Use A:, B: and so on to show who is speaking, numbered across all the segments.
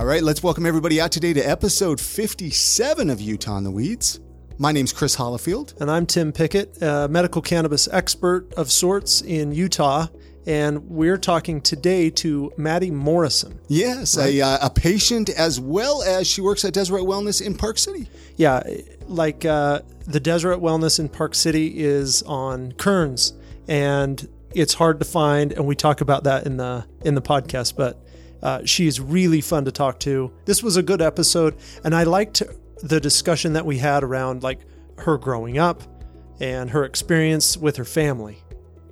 A: All right, let's welcome everybody out today to episode 57 of Utah in the Weeds. My name's Chris Hollifield.
B: And I'm Tim Pickett, a medical cannabis expert of sorts in Utah. And we're talking today to Maddie Morrison.
A: Yes, right? a, uh, a patient as well as she works at Deseret Wellness in Park City.
B: Yeah, like uh, the Deseret Wellness in Park City is on Kearns, and it's hard to find. And we talk about that in the in the podcast, but uh, she's really fun to talk to. This was a good episode, and I liked the discussion that we had around like her growing up and her experience with her family.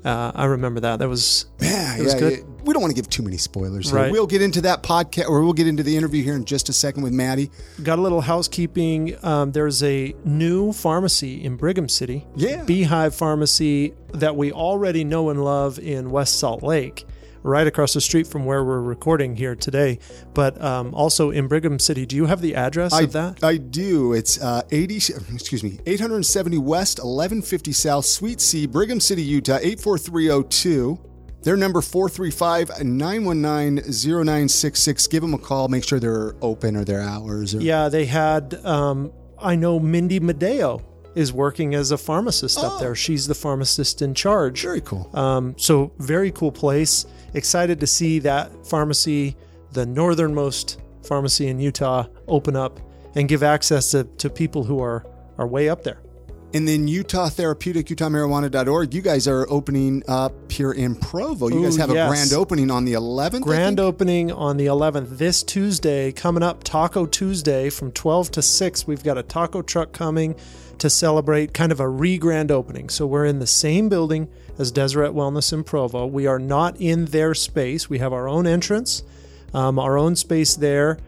B: Uh, I remember that. That was
A: yeah,
B: was
A: yeah.
B: good.
A: We don't want to give too many spoilers. Here.
B: Right.
A: We'll get into that podcast, or we'll get into the interview here in just a second with Maddie.
B: Got a little housekeeping. Um, there's a new pharmacy in Brigham City.
A: Yeah,
B: Beehive Pharmacy that we already know and love in West Salt Lake right across the street from where we're recording here today, but um, also in Brigham City. Do you have the address
A: I,
B: of that?
A: I do. It's uh, 80, excuse me, 870 West, 1150 South, Suite C, Brigham City, Utah, 84302. Their number 435 919 0966. Give them a call. Make sure they're open or their hours. Or...
B: Yeah, they had, um, I know Mindy Medeo is working as a pharmacist
A: Oh.
B: up there. She's the pharmacist in charge.
A: Very cool.
B: Um, so, very cool place. Excited to see that pharmacy, the northernmost pharmacy in Utah, open up and give access to, to people who are, are way up there.
A: And then Utah Therapeutic, UtahMarijuana.org. You guys are opening up here in Provo. You guys
B: Ooh,
A: have a grand opening on the 11th.
B: Grand opening on the 11th. This Tuesday, coming up, Taco Tuesday from 12 to 6. We've got a taco truck coming to celebrate kind of a re grand opening. So we're in the same building as Deseret Wellness in Provo. We are not in their space, we have our own entrance, um, our own space there.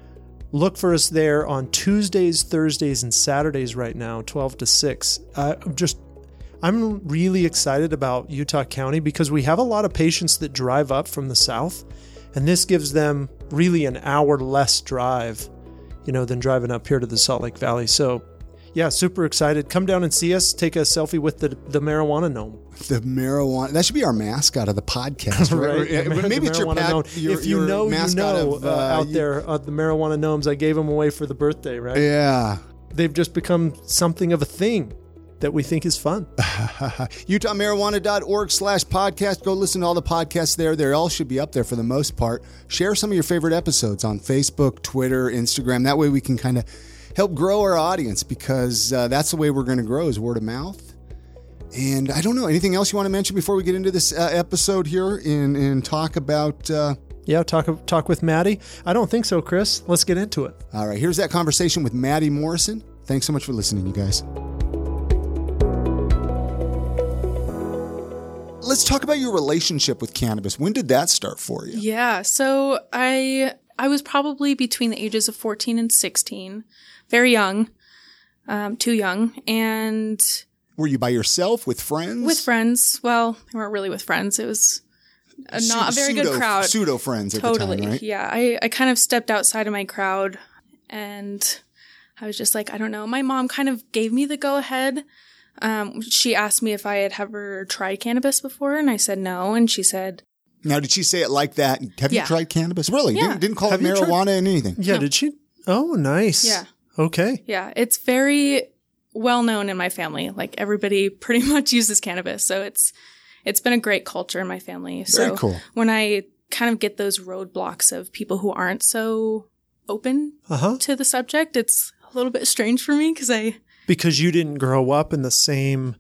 B: Look for us there on Tuesdays, Thursdays, and Saturdays right now, 12 to 6. Uh, I'm just I'm really excited about Utah County because we have a lot of patients that drive up from the south, and this gives them really an hour less drive, you know, than driving up here to the Salt Lake Valley. So, yeah, super excited. Come down and see us. Take a selfie with the the marijuana gnome.
A: The marijuana. That should be our mascot of the podcast, right?
B: Right, the
A: Maybe it's your, pat, your
B: if you
A: your
B: know, you know.
A: of,
B: uh, out
A: you-
B: there, uh, the marijuana gnomes. I gave them away for the birthday. Right?
A: Yeah.
B: They've just become something of a thing that we think is fun.
A: UtahMarijuana.org slash podcast. Go listen to all the podcasts there. They all should be up there for the most part. Share some of your favorite episodes on Facebook, Twitter, Instagram. That way we can kind of help grow our audience because uh, that's the way we're going to grow is word of mouth. And I don't know, anything else you want to mention before we get into this uh, episode here and, and talk about. Uh,
B: Yeah, talk talk with Maddie. I don't think so, Chris. Let's get into it.
A: all right, here's that conversation with Maddie Morrison. Thanks so much for listening, you guys. Let's talk about your relationship with cannabis. When did that start for you?
C: Yeah, so I I was probably between the ages of 14 and 16, very young, um, too young, and
A: Were you by yourself with friends?
C: with friends. Well, we weren't really with friends. It was a, not a very
A: pseudo,
C: good crowd.
A: Pseudo friends at
C: totally,
A: the time, right?
C: yeah. I I kind of stepped outside of my crowd, and I was just like, I don't know. My mom kind of gave me the go ahead. Um, she asked me if I had ever tried cannabis before, and I said no. And she said,
A: Now, did she say it like that? Have you tried cannabis? Really?
C: Yeah.
A: Didn't, didn't call
B: Have
A: it
B: you tried-
A: marijuana and anything?
B: Yeah, did she? Oh, nice.
C: Yeah.
B: Okay.
C: Yeah, it's very well known in my family. Like everybody pretty much uses cannabis, so it's it's been a great culture in my family. So
A: Very cool.
C: when I kind of get those roadblocks of people who aren't so open
B: Uh huh.
C: to the subject, it's a little bit strange for me because I
B: Because you didn't grow up in the same,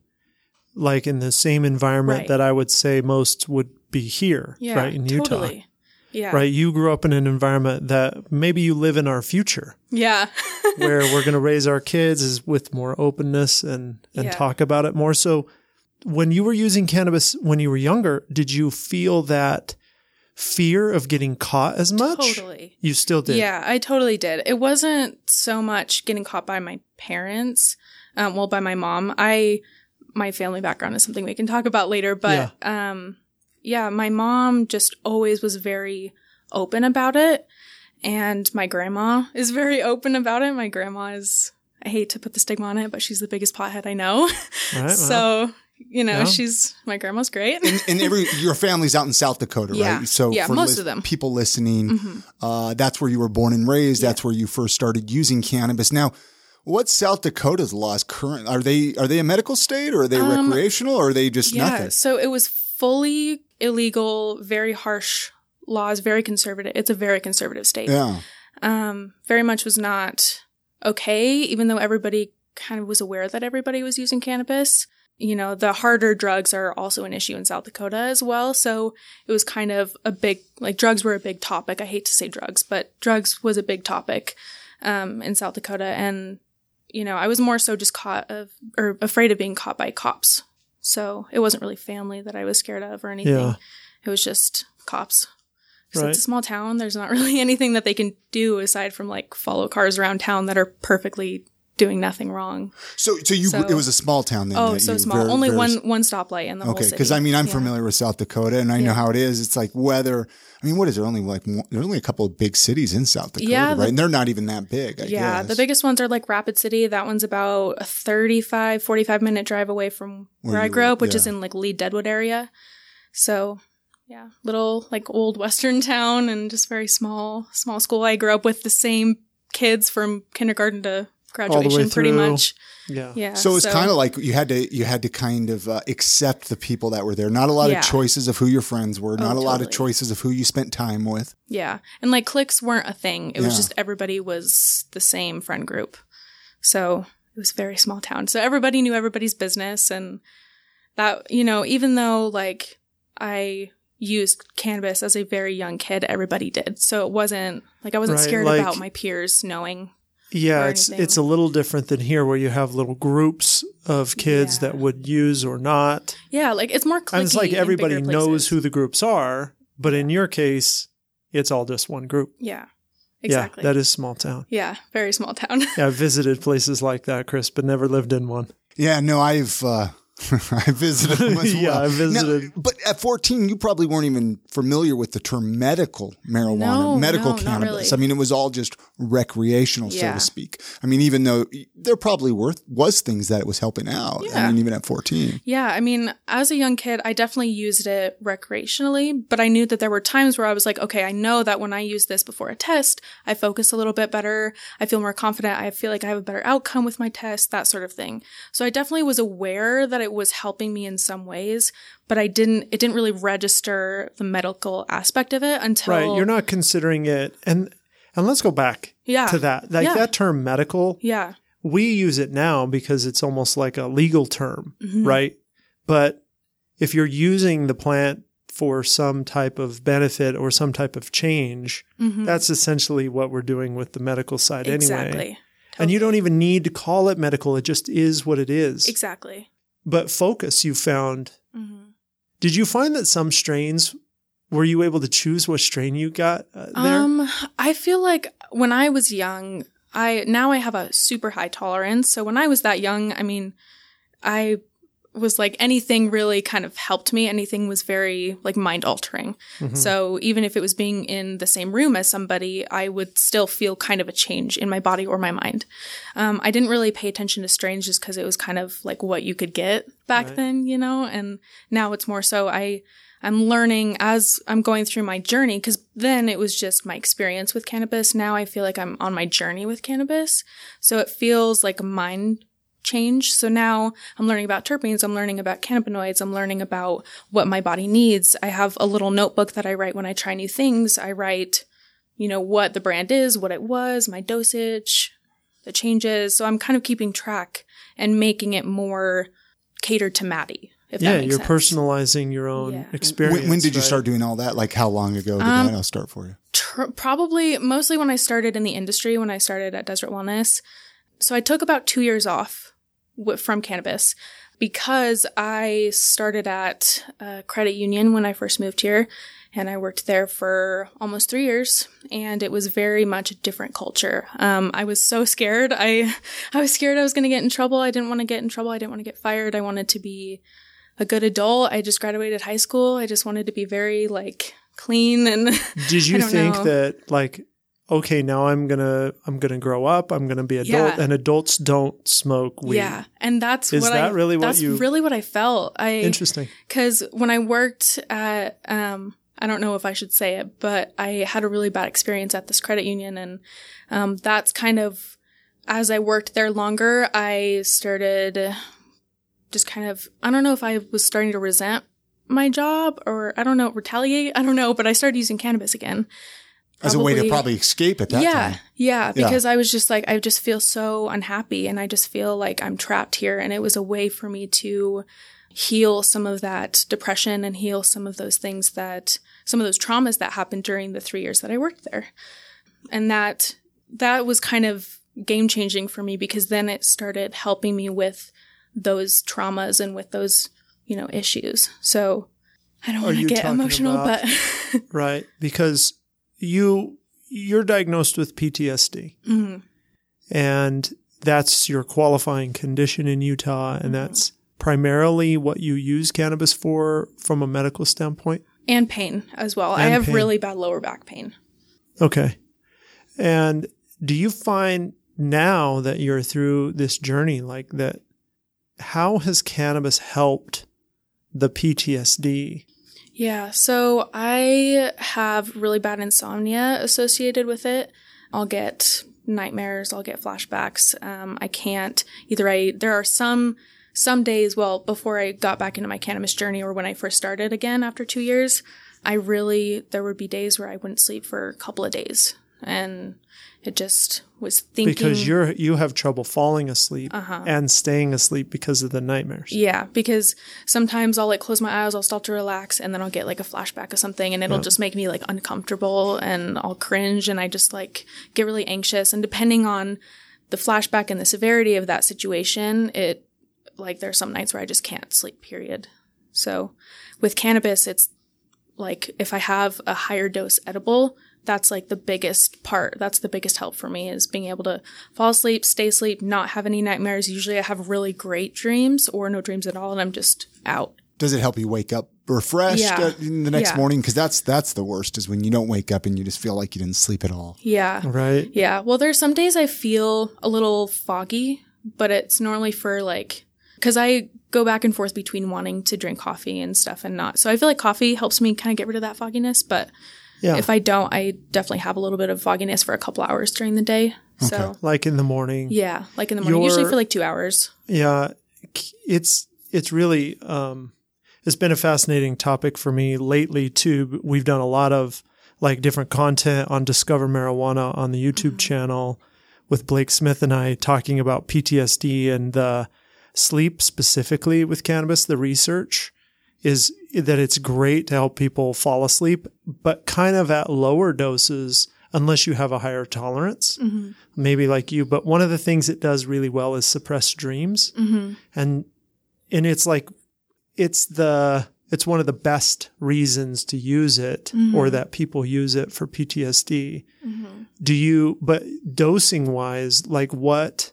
B: like in the same environment
C: Right.
B: that I would say most would be here,
C: yeah
B: right in Utah.
C: totally yeah
B: Right, you grew up in an environment that maybe you live in our future,
C: yeah
B: where we're going to raise our kids is with more openness and and
C: Yeah.
B: talk about it more. So, when you were using cannabis when you were younger, did you feel that fear of getting caught as much?
C: totally
B: You still did.
C: Yeah, I totally did. It wasn't so much getting caught by my parents, um, well, by my mom. I, my family background is something we can talk about later, but, um, yeah, my mom just always was very open about it. And my grandma is very open about it. My grandma is, I hate to put the stigma on it, but she's the biggest pothead I know.
B: Right, well,
C: so, You know,
B: Yeah.
C: she's my grandma's great.
A: and, and every your family's out in South Dakota,
C: Yeah.
A: right? So
C: Yeah,
A: for
C: most of them. Mm-hmm.
A: people listening, uh, that's where you were born and raised. That's where you first started using cannabis. Now, what's South Dakota's laws current? Are they are they a medical state or are they recreational or are they just
C: Um, yeah.
A: nothing?
C: So it was fully illegal, very harsh laws, very conservative. It's a very conservative state.
A: Yeah.
C: um, very much was not okay, even though everybody kind of was aware that everybody was using cannabis. You know, the harder drugs are also an issue in South Dakota as well. So it was kind of a big, like drugs were a big topic. I hate to say drugs, but drugs was a big topic, um, in South Dakota. And, you know, I was more so just caught of, or afraid of being caught by cops. So it wasn't really family that I was scared of or anything.
B: Yeah.
C: It was just cops. So
B: Right.
C: it's a small town. There's not really anything that they can do aside from like follow cars around town that are perfectly doing nothing wrong.
A: So so you
C: So-
A: it was a small town then.
C: Oh, so small.
A: very-
C: Only
A: very-
C: one one stoplight in the whole
A: Okay,
C: city.
A: because I mean I'm
C: Yeah.
A: familiar with South Dakota and I know how it is. It's like weather. I mean, what is there? Only like one, there's only a couple of big cities in South Dakota,
C: Yeah,
A: right? and they're not even that big. I
C: Yeah,
A: guess.
C: the biggest ones are like Rapid City. That one's about a 35, 45 minute drive away from where,
A: Where
C: I grew up, which is in like Lead Deadwood area. So, yeah, little like old western town and just very small, small school. I grew up with the same kids from kindergarten to graduation pretty
B: through.
C: much.
B: Yeah.
C: Yeah.
A: So it's kind of like you had to you had to kind of uh, accept the people that were there. Not a lot
C: Yeah.
A: of choices of who your friends were. Not a lot of choices of who you spent time with.
C: Yeah. And like cliques weren't a thing. It was just everybody was the same friend group. So it was a very small town. So everybody knew everybody's business and that, you know, even though like I used cannabis as a very young kid, everybody did. So it wasn't like I wasn't
B: Right,
C: scared
B: like-
C: about my peers knowing.
B: Yeah, it's it's a little different than here where you have little groups of kids
C: Yeah.
B: that would use or not.
C: Yeah, like it's more clicky.
B: And it's like everybody
C: bigger
B: knows who the groups are, but in your case, it's all just one group.
C: Yeah. Exactly.
B: Yeah, that is small town.
C: yeah, very small town.
B: Yeah, I've visited places like that, Chris, but never lived in one.
A: Yeah, no, I've uh, I visited them as
B: Yeah,
A: well.
B: I visited.
A: Now, but at 14, you probably weren't even familiar with the term medical marijuana,
C: No,
A: medical
C: no, not
A: cannabis.
C: really.
A: I mean, it was all just recreational, so to speak. I mean, even though there probably were was things that it was helping out. I mean, even at 14.
C: Yeah, I mean, as a young kid, I definitely used it recreationally, but I knew that there were times where I was like, okay, I know that when I use this before a test, I focus a little bit better. I feel more confident. I feel like I have a better outcome with my test, that sort of thing. So I definitely was aware that it was helping me in some ways, but I didn't, it didn't really register the medical aspect of it until.
B: Right. You're not considering it and and let's go back
C: Yeah.
B: to that. Like
C: Yeah.
B: that term medical,
C: Yeah.
B: we use it now because it's almost like a legal term,
C: Mhm.
B: right? But if you're using the plant for some type of benefit or some type of change,
C: Mhm.
B: that's essentially what we're doing with the medical side
C: Exactly.
B: anyway. And you don't even need to call it medical, it just is what it is.
C: Exactly.
B: But focus you found.
C: Mhm.
B: Did you find that some strains were you able to choose what strain you got uh, there?
C: Um, I feel like when I was young, I now I have a super high tolerance. So when I was that young, I mean, I was like anything really kind of helped me. Anything was very like mind altering.
B: Mm-hmm.
C: So even if it was being in the same room as somebody, I would still feel kind of a change in my body or my mind. Um, I didn't really pay attention to strains just because it was kind of like what you could get back
B: Right.
C: then, you know. And now it's more so I I'm learning as I'm going through my journey because then it was just my experience with cannabis. Now I feel like I'm on my journey with cannabis. So it feels like a mind change. So now I'm learning about terpenes. I'm learning about cannabinoids. I'm learning about what my body needs. I have a little notebook that I write when I try new things. I write, you know, what the brand is, what it was, my dosage, the changes. So I'm kind of keeping track and making it more catered to Maddie. If
B: yeah, you're
C: sense.
B: personalizing your own
C: Yeah.
B: experience.
A: When, when did you start doing all that? Like how long ago did
C: Um,
A: that start for you?
C: tr- probably mostly when I started in the industry, when I started at Deseret Wellness. So I took about two years off w- from cannabis because I started at a credit union when I first moved here. And I worked there for almost three years, and it was very much a different culture. Um, I was so scared. I, I was scared I was going to get in trouble. I didn't want to get in trouble. I didn't want to get fired. I wanted to be a good adult. I just graduated high school. I just wanted to be very like clean and
B: Did you think
C: know.
B: that like okay, now I'm gonna I'm gonna grow up. I'm gonna be adult,
C: Yeah.
B: and adults don't smoke weed.
C: Yeah, and that's
B: Is
C: what
B: that
C: I.
B: really what
C: that's
B: you-
C: really what I felt. I
B: Interesting.
C: because when I worked at, um, I don't know if I should say it, but I had a really bad experience at this credit union, and um, that's kind of as I worked there longer, I started just kind of. I don't know if I was starting to resent my job or I don't know retaliate. I don't know, but I started using cannabis again.
A: As a way to
C: Probably-
A: probably escape at that
C: yeah,
A: time.
C: Yeah,
A: Yeah.
C: because I was just like, I just feel so unhappy and I just feel like I'm trapped here. And it was a way for me to heal some of that depression and heal some of those things that, some of those traumas that happened during the three years that I worked there. And that, that was kind of game changing for me because then it started helping me with those traumas and with those, you know, issues. So I don't want to get emotional,
B: about-
C: but
B: Right. Because you you're diagnosed with PTSD.
C: Mhm.
B: And that's your qualifying condition in Utah
C: Mm-hmm.
B: and that's primarily what you use cannabis for from a medical standpoint.
C: and pain as well. I have
B: pain.
C: really bad lower back pain.
B: Okay. And do you find now that you're through this journey like that how has cannabis helped the PTSD?
C: Yeah, so I have really bad insomnia associated with it. I'll get nightmares, I'll get flashbacks. Um, I can't either. I there are some some days. Well, before I got back into my cannabis journey, or when I first started again after two years, I really there would be days where I wouldn't sleep for a couple of days, and it just was thinking
B: Because you're you have trouble falling asleep uh-huh. and staying asleep because of the nightmares.
C: Yeah, because sometimes I'll like close my eyes, I'll start to relax, and then I'll get like a flashback of something, and it'll just make me like uncomfortable, and I'll cringe, and I just like get really anxious. And depending on the flashback and the severity of that situation, it like there are some nights where I just can't sleep. Period. So with cannabis, it's like if I have a higher dose edible, that's like the biggest part. That's the biggest help for me is being able to fall asleep, stay asleep, not have any nightmares. Usually I have really great dreams or no dreams at all and I'm just out.
A: Does it help you wake up refreshed
C: Yeah.
A: uh, in the next
C: Yeah.
A: morning? Because that's that's the worst is when you don't wake up and you just feel like you didn't sleep at all.
C: Yeah.
B: Right?
C: Yeah. Well, there's some days I feel a little foggy, but it's normally for like, cause I go back and forth between wanting to drink coffee and stuff and not. So I feel like coffee helps me kind of get rid of that fogginess, but
B: Yeah.
C: if I don't, I definitely have a little bit of fogginess for a couple hours during the day. So
B: like in the morning.
C: yeah, like in the morning,
B: Your-
C: usually for like two hours.
B: Yeah, it's it's really um, it's been a fascinating topic for me lately too. We've done a lot of like different content on Discover Marijuana on the YouTube channel with Blake Smith and I talking about PTSD and the sleep specifically with cannabis. The research is that it's great to help people fall asleep, but kind of at lower doses unless you have a higher tolerance, mm-hmm. maybe like you. But one of the things it does really well is suppress dreams. Mm-hmm. And, and it's like, it's the, it's one of the best reasons to use it mm-hmm. or that people use it for PTSD. Do you, but dosing wise, like what,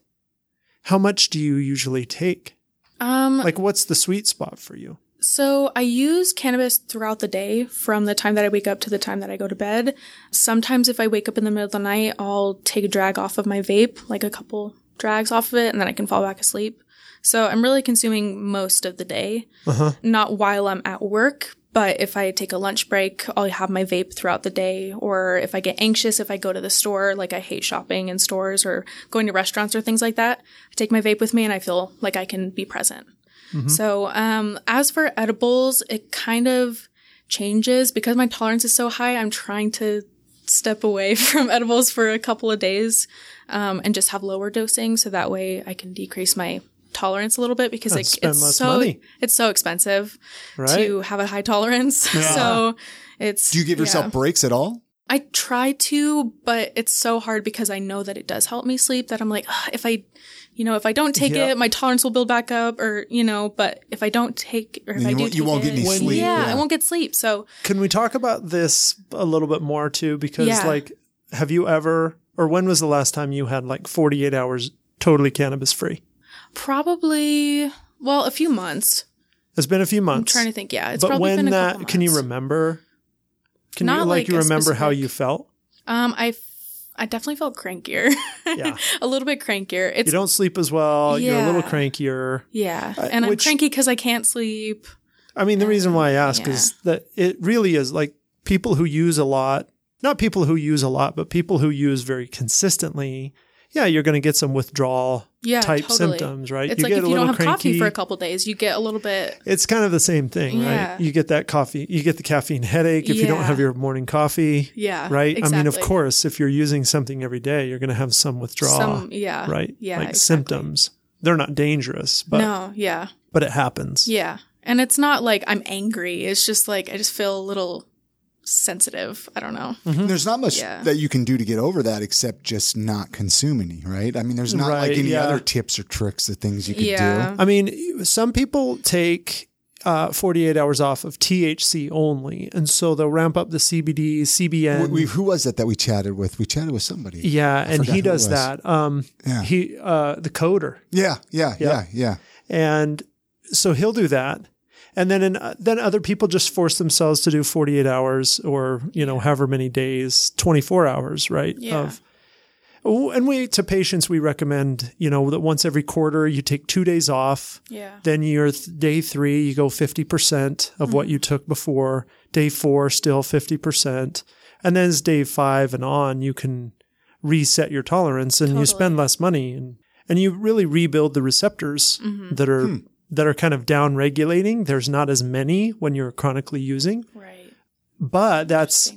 B: how much do you usually take?
C: Um,
B: Like what's the sweet spot for you?
C: So I use cannabis throughout the day from the time that I wake up to the time that I go to bed. Sometimes if I wake up in the middle of the night, I'll take a drag off of my vape, like a couple drags off of it, and then I can fall back asleep. So I'm really consuming most of the day, uh-huh. not while I'm at work. But if I take a lunch break, I'll have my vape throughout the day. Or if I get anxious, if I go to the store, like I hate shopping in stores or going to restaurants or things like that, I take my vape with me and I feel like I can be present. So, um, as for edibles, it kind of changes because my tolerance is so high. I'm trying to step away from edibles for a couple of days, um, and just have lower dosing. So that way I can decrease my tolerance a little bit because
B: And
C: it, it's so,
B: money.
C: it's so expensive
B: Right?
C: to have a high tolerance. so it's,
A: Do you give yourself
C: yeah.
A: breaks at all?
C: I try to, but it's so hard because I know that it does help me sleep that I'm like, if I, you know, if I don't take
B: Yeah.
C: it, my tolerance will build back up or, you know, but if I don't take, or if
A: Then
C: I do
A: won't- you
C: take
A: won't get
C: it-
A: any sleep.
C: Yeah,
A: yeah.
C: I won't get sleep. So
B: Can we talk about this a little bit more too? Because
C: Yeah.
B: like, have you ever, or when was the last time you had like 48 hours totally cannabis free?
C: probably, well, a few months.
B: It's been a few months.
C: I'm trying to think. Yeah, it's
B: but
C: probably
B: when
C: been a
B: that, can you remember? Can you like,
C: like
B: you
C: a
B: remember how you felt?
C: Um, I, f- I definitely felt crankier.
B: Yeah.
C: a little bit crankier. It's
B: You don't sleep as well. You're a little crankier.
C: yeah, and I'm
B: which-
C: cranky because I can't sleep.
B: I mean, the reason why I ask
C: yeah.
B: is that it really is like people who use a lot, not people who use a lot, but people who use very consistently. Yeah, you're going to get some withdrawal
C: Yeah,
B: type
C: totally.
B: symptoms, right?
C: It's
B: you
C: like
B: get
C: if
B: a
C: you don't have coffee for a couple days, you get a little bit.
B: It's kind of the same thing,
C: Yeah.
B: right? You get that coffee, you get the caffeine headache if you don't have your morning coffee,
C: Yeah,
B: right? I mean, of course, if you're using something every day, you're going to have some withdrawal,
C: Some yeah,
B: right?
C: Yeah,
B: like
C: exactly.
B: symptoms. They're not dangerous, but
C: no, yeah,
B: but it happens.
C: yeah, and it's not like I'm angry. It's just like I just feel a little sensitive. I don't know.
B: Mm-hmm.
A: There's not much
C: Yeah.
A: that you can do to get over that except just not consume any, right? I mean, there's not
B: Right,
A: like any
B: yeah.
A: other tips or tricks or things you could
C: Yeah.
A: do.
B: I mean, some people take uh, 48 hours off of THC only, and so they'll ramp up the CBD, CBN.
A: We, who was it that we chatted with? We chatted with somebody.
B: yeah, and he does that. Um,
A: Yeah.
B: he uh, the coder,
A: Yeah, yeah, yeah, yeah.
B: and so he'll do that. And then, in, then other people just force themselves to do 48 hours or, you know, however many days, 24 hours, right?
C: Yeah.
B: Of, and we, to patients, we recommend, you know, that once every quarter you take two days off.
C: Yeah,
B: Then you're th- day three, you go 50% of
C: Mm-hmm.
B: what you took before. Day four, still 50%. And then as day five and on, you can reset your tolerance and you spend less money and, and you really rebuild the receptors
C: Mm-hmm.
B: that are,
A: Hmm.
B: That are kind of down regulating. There's not as many when you're chronically using,
C: right.
B: but that's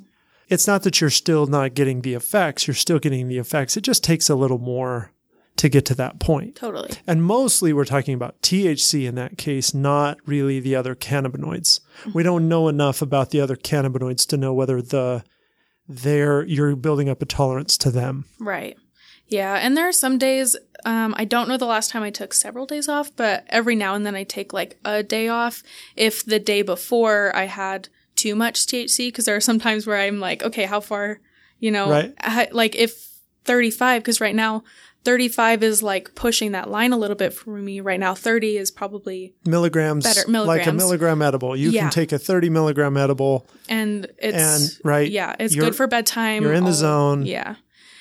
B: it's not that you're still not getting the effects. You're still getting the effects. It just takes a little more to get to that point.
C: Totally.
B: And mostly we're talking about THC in that case, not really the other cannabinoids. Mm-hmm. We don't know enough about the other cannabinoids to know whether the they're you're building up a tolerance to them.
C: Right. Yeah, and there are some days um, I don't know the last time I took several days off, but every now and then I take like a day off if the day before I had too much THC because there are some times where I'm like, okay, how far, you know,
B: Right.
C: I- like if 35 because right now 35 is like pushing that line a little bit for me right now 30 is probably
B: Milligrams,
C: Better- milligrams.
B: like a milligram edible. You
C: Yeah.
B: can take a 30 milligram edible.
C: and it's
B: And, right,
C: yeah it's good for bedtime
B: you're in the zone.
C: yeah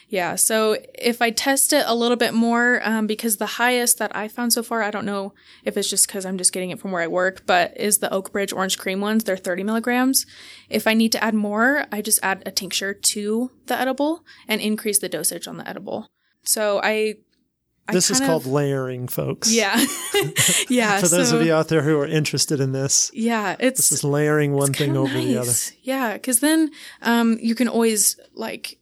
C: yeah so if i test it a little bit more um, because the highest that i found so far i don't know if it's just because i'm just getting it from where i work but is the oak bridge orange cream ones they're 30 milligrams if i need to add more i just add a tincture to the edible and increase the dosage on the edible so i I
B: This is called
C: of-
B: layering, folks.
C: yeah yeah
B: For those
C: so,
B: of you out there who are interested in this,
C: yeah it's
B: this is layering one thing over the other.
C: Yeah, because then um, you can always like.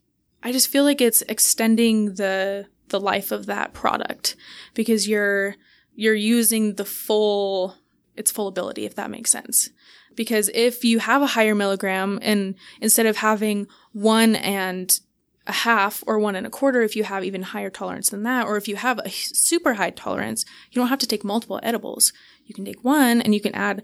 C: I just feel like it's extending the the life of that product because you're you're using the full its full ability if that makes sense. Because if you have a higher milligram and instead of having one and a half or one and a quarter, if you have even higher tolerance than that, or if you have a super high tolerance, you don't have to take multiple edibles. You can take one and you can add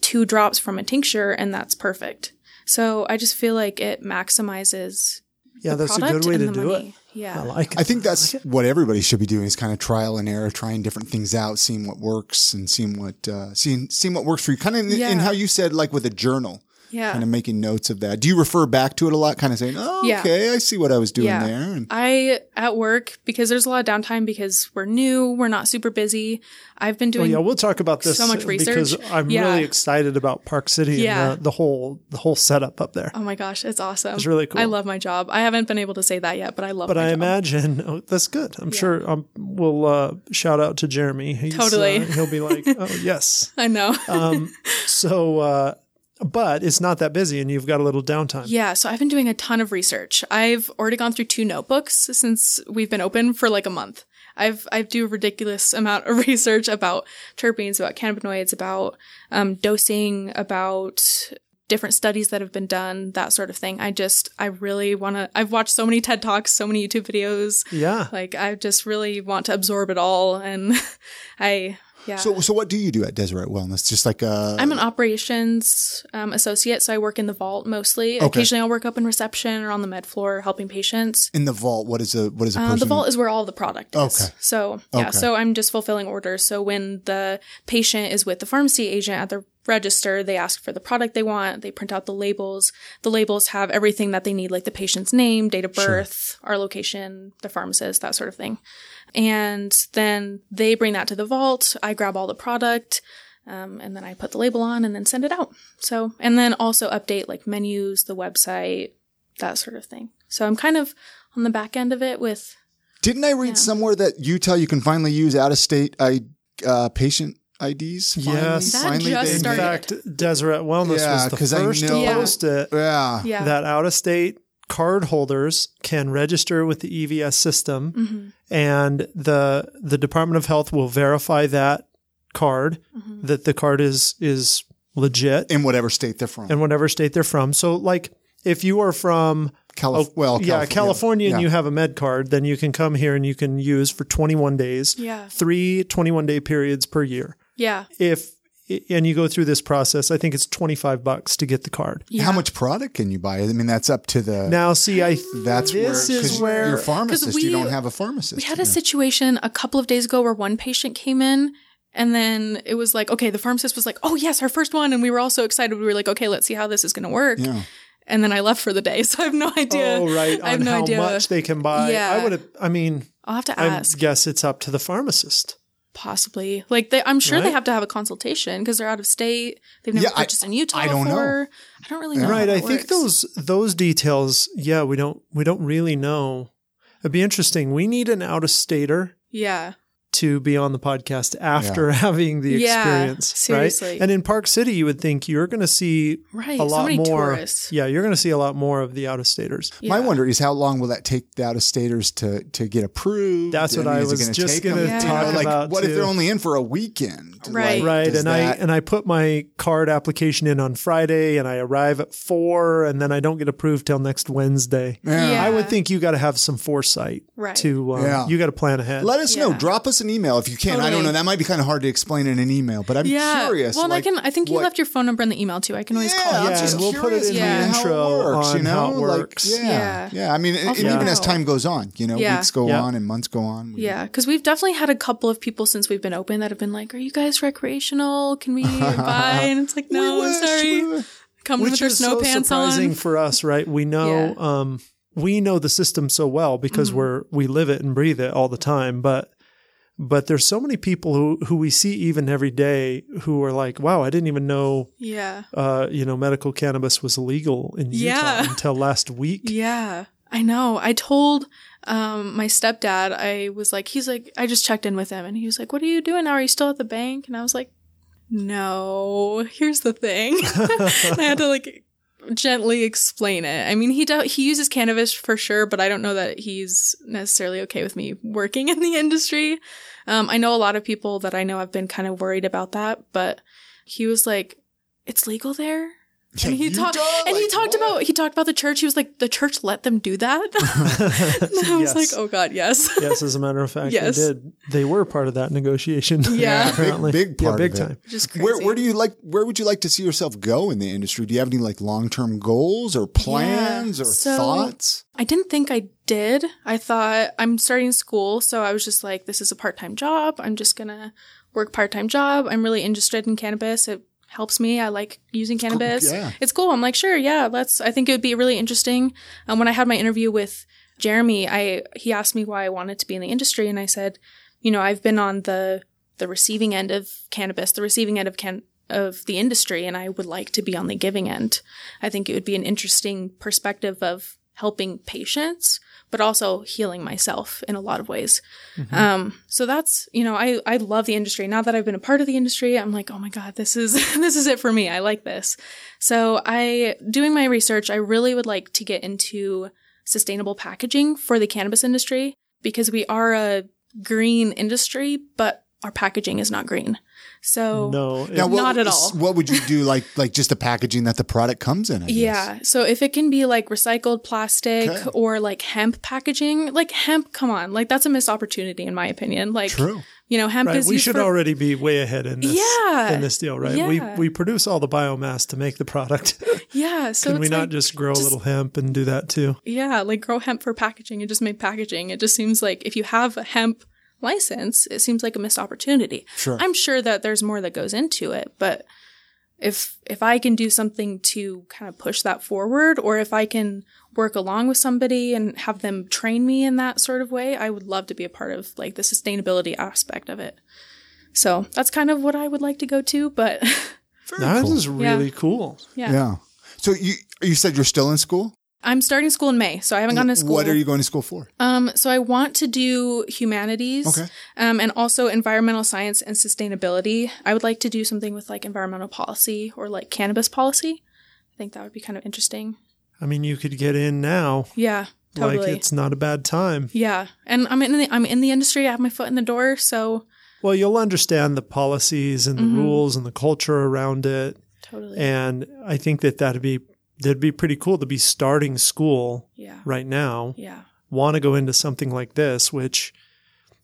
C: two drops from a tincture and that's perfect. So I just feel like it maximizes
B: Yeah,
C: the
B: that's a good way to do
C: money.
B: it.
C: Yeah.
B: I like it.
A: I think that's what everybody should be doing is kind of trial and error, trying different things out, seeing what works and seeing what uh, seeing seeing what works for you. Kind of in, in how you said, like with a journal,
C: yeah.
A: kind of making notes of that. Do you refer back to it a lot, kind of saying, "Oh,
C: Yeah.
A: okay, I see what I was doing
C: Yeah.
A: there." And
C: I at work because there's a lot of downtime because we're new, we're not super busy. I've been
B: Well,
C: doing
B: yeah, we'll talk about this
C: so much
B: because
C: research.
B: I'm
C: Yeah.
B: really excited about Park City
C: Yeah.
B: and the, the whole the whole setup up there.
C: Oh my gosh, it's awesome.
B: It's really cool.
C: I love my job. I haven't been able to say that yet, but I love it.
B: But
C: my
B: I
C: job.
B: imagine oh, that's good. I'm sure um, we'll uh, shout out to Jeremy. He's,
C: Totally.
B: uh, he'll be like, "Oh yes."
C: I know.
B: Um, so, uh, but it's not that busy, and you've got a little downtime.
C: Yeah, so I've been doing a ton of research. I've already gone through two notebooks since we've been open for like a month. I've I do a ridiculous amount of research about terpenes, about cannabinoids, about um, dosing, about different studies that have been done, that sort of thing. I just I really want to. I've watched so many TED talks, so many YouTube videos.
B: Yeah.
C: Like I just really want to absorb it all, and I yeah.
A: so, so what do you do at Deseret Wellness? Just like uh,
C: I'm an operations um, associate, so I work in the vault mostly.
A: Okay.
C: Occasionally, I'll work up in reception or on the med floor helping patients.
A: in the vault. What is a what is a
C: Uh, the vault is where all the product is.
A: Okay.
C: So yeah,
A: Okay.
C: so I'm just fulfilling orders. So when the patient is with the pharmacy agent at the register, they ask for the product they want, they print out the labels. The labels have everything that they need, like the patient's name, date of birth, our location, the pharmacist, that sort of thing. And then they bring that to the vault. I grab all the product. Um, and then I put the label on and then send it out. So, and then also update like menus, the website, that sort of thing. So I'm kind of on the back end of it with.
A: Didn't I read somewhere that Utah you can finally use out of state I, uh, patient IDs? Finally?
B: Yes.
C: That
A: finally
C: just
A: they-
B: In
C: started.
B: fact, Deseret Wellness
A: Yeah,
B: was the
A: 'cause I
B: first
A: know-
B: to post it
A: Yeah.
C: Yeah.
B: that out of state card holders can register with the EVS system
C: Mm-hmm.
B: and the the Department of Health will verify that card
C: Mm-hmm.
B: that the card is is legit
A: In whatever state they're from.
B: in whatever state they're from. So like if you are from
A: Calif- well,
B: yeah, California and
A: yeah.
B: you have a med card, then you can come here and you can use for 21 days.
C: Yeah.
B: Three 21 day periods per year.
C: Yeah.
B: If and you go through this process, I think it's 25 bucks to get the card.
C: Yeah.
A: How much product can you buy? I mean, that's up to the.
B: Now, see, I
A: that's where,
B: this is
A: 'cause
B: where-
A: you're pharmacist.
C: we-
A: you don't have a pharmacist.
C: We had a situation a couple of days ago where one patient came in and then it was like, okay, the pharmacist was like, oh, yes, our first one. And we were all so excited. We were like, okay, let's see how this is going to work.
A: Yeah.
C: And then I left for the day. So I have no idea.
B: oh right
C: I have
B: on
C: no
B: how
C: idea.
B: much they can buy.
C: Yeah.
B: I would have. I mean,
C: I'll have to ask.
B: I
C: ask.
B: guess it's up to the pharmacist.
C: Possibly. Like, they, I'm sure they have to have a consultation because they're out of state. They've never
A: Yeah, I-
C: purchased in Utah
A: I don't know.
C: I don't really know.
B: right
C: how
B: i
C: that
B: think
C: works.
B: those those details yeah we don't we don't really know it'd be interesting we need an out of stater
C: Yeah.
B: To be on the podcast after having the
C: Yeah,
B: experience
C: seriously.
B: right and in park city you would think you're going to see
C: Right.
B: a
C: so
B: lot
C: many
B: more
C: tourists.
B: yeah you're going to see a lot more of the out of staters
A: My wonder is how long will that take the out of staters to to get approved?
B: That's what I
A: is it
B: was
A: gonna
B: just gonna
A: them?
C: Yeah.
A: You know,
B: talk
A: like,
B: about,
A: What if they're only in for a weekend?
C: Right.
A: Like,
B: right
A: does
B: and i and i put my card application in on friday and i arrive at four and then i don't get approved till next wednesday
C: Yeah.
B: i would think you got to have some foresight
C: Right.
B: to um,
A: Yeah.
B: you got to plan ahead
A: Let us know. Drop us an email if you can. I don't know. That might be kind of hard to explain in an email, but I'm
C: Yeah.
A: curious.
C: Well,
A: like,
C: I can. I think you
A: what-
C: left your phone number in the email too. I can always
A: Yeah,
C: call you.
B: Yeah,
A: just
B: we'll put it in
C: the
A: how
B: intro
A: works,
B: on
A: you know?
B: how it
A: Like,
B: works.
A: yeah,
C: Yeah.
A: yeah. I mean, and
C: find
A: even as time goes on, you know,
C: Yeah.
A: weeks go
B: Yeah.
A: on and months go on. we-
C: Yeah, because we've definitely had a couple of people since we've been open that have been like, "Are you guys recreational? Can we buy?" And it's like, "No,
A: We wish,
C: sorry."
A: we-
C: Come
B: which
C: with their
B: is
C: snow
B: so
C: pants
B: surprising
C: on.
B: for us, right? We know,
C: Yeah.
B: um, we know the system so well because
C: Mm-hmm.
B: we're we live it and breathe it all the time. But but there's so many people who who we see even every day who are like, wow, I didn't even know,
C: Yeah,
B: uh, you know, medical cannabis was illegal in Utah
C: Yeah.
B: until last week.
C: yeah, I know. I told um, my stepdad. I was like, he's like, I just checked in with him, and he was like, "What are you doing now? Are you still at the bank?" And I was like, "No. Here's the thing." I had to like gently explain it. I mean, he do- he uses cannabis for sure, but I don't know that he's necessarily okay with me working in the industry. Um, I know a lot of people that I know have been kind of worried about that, but he was like, "It's legal there." And he
A: Utah?
C: talked and he talked
A: what?
C: about he talked about the church. He was like, "The church let them do that." and I was
B: Yes.
C: like, "Oh God, yes."
B: yes, as a matter of fact,
C: Yes.
B: they did. They were part of that negotiation.
C: Yeah.
B: apparently,
A: Big- big part
B: yeah, big
A: of it.
B: time.
C: Just crazy.
A: Where, where do you like? Where would you like to see yourself go in the industry? Do you have any like long term goals or plans or
C: So-
A: thoughts?
C: I didn't think I did. I thought I'm starting school, so I was just like, this is a part time job. I'm just gonna work part time job. I'm really interested in cannabis. It helps me. I like using cannabis.
A: yeah.
C: It's cool. I'm like, sure, yeah, let's. I think it would be really interesting. Um, when I had my interview with Jeremy, I he asked me why I wanted to be in the industry, and I said, you know, I've been on the the receiving end of cannabis, the receiving end of can of the industry, and I would like to be on the giving end. I think it would be an interesting perspective of helping patients, but also healing myself in a lot of ways. Um, so that's, you know, I, I love the industry. Now that I've been a part of the industry, I'm like, oh my God, this is, this is it for me. I like this. So I, doing my research, I really would like to get into sustainable packaging for the cannabis industry because we are a green industry, but our packaging is not green. So
B: No,
A: Now, what,
C: Not at all.
A: What would you do? Like like just the packaging that the product comes in? I guess.
C: Yeah. So if it can be like recycled plastic
A: Okay.
C: or like hemp packaging, like hemp, come on, like that's a missed opportunity in my opinion. Like,
A: True.
C: you know, hemp
B: Right,
C: is
B: we
C: used
B: should
C: for,
B: already be way ahead in this.
C: Yeah.
B: in this deal, right? We
C: Yeah.
B: we produce all the biomass to make the product.
C: yeah. So
B: Can
C: it's
B: we not
C: like,
B: just grow a little hemp and do that too?
C: yeah, like grow hemp for packaging and just make packaging. It just seems like if you have a hemp license, it seems like a missed opportunity.
A: Sure.
C: I'm sure that there's more that goes into it, but if if I can do something to kind of push that forward, or if I can work along with somebody and have them train me in that sort of way, I would love to be a part of like the sustainability aspect of it. So that's kind of what I would like to go to, but
B: that
A: cool.
B: is really cool.
C: yeah.
A: Yeah. So you you said you're still in school?
C: I'm starting school in May, so I haven't gone to school.
A: What are you going to school for?
C: Um, so I want to do humanities,
A: Okay.
C: um, and also environmental science and sustainability. I would like to do something with like environmental policy or like cannabis policy. I think that would be kind of interesting.
B: I mean, you could get in now.
C: Yeah, totally.
B: Like it's not a bad time.
C: yeah, and I'm in the I'm in the industry. I have my foot in the door, so
B: Well, you'll understand the policies and the
C: Mm-hmm.
B: rules and the culture around it.
C: totally.
B: And I think that that'd be that'd be pretty cool to be starting school
C: yeah,
B: right now.
C: yeah,
B: Want to go into something like this, which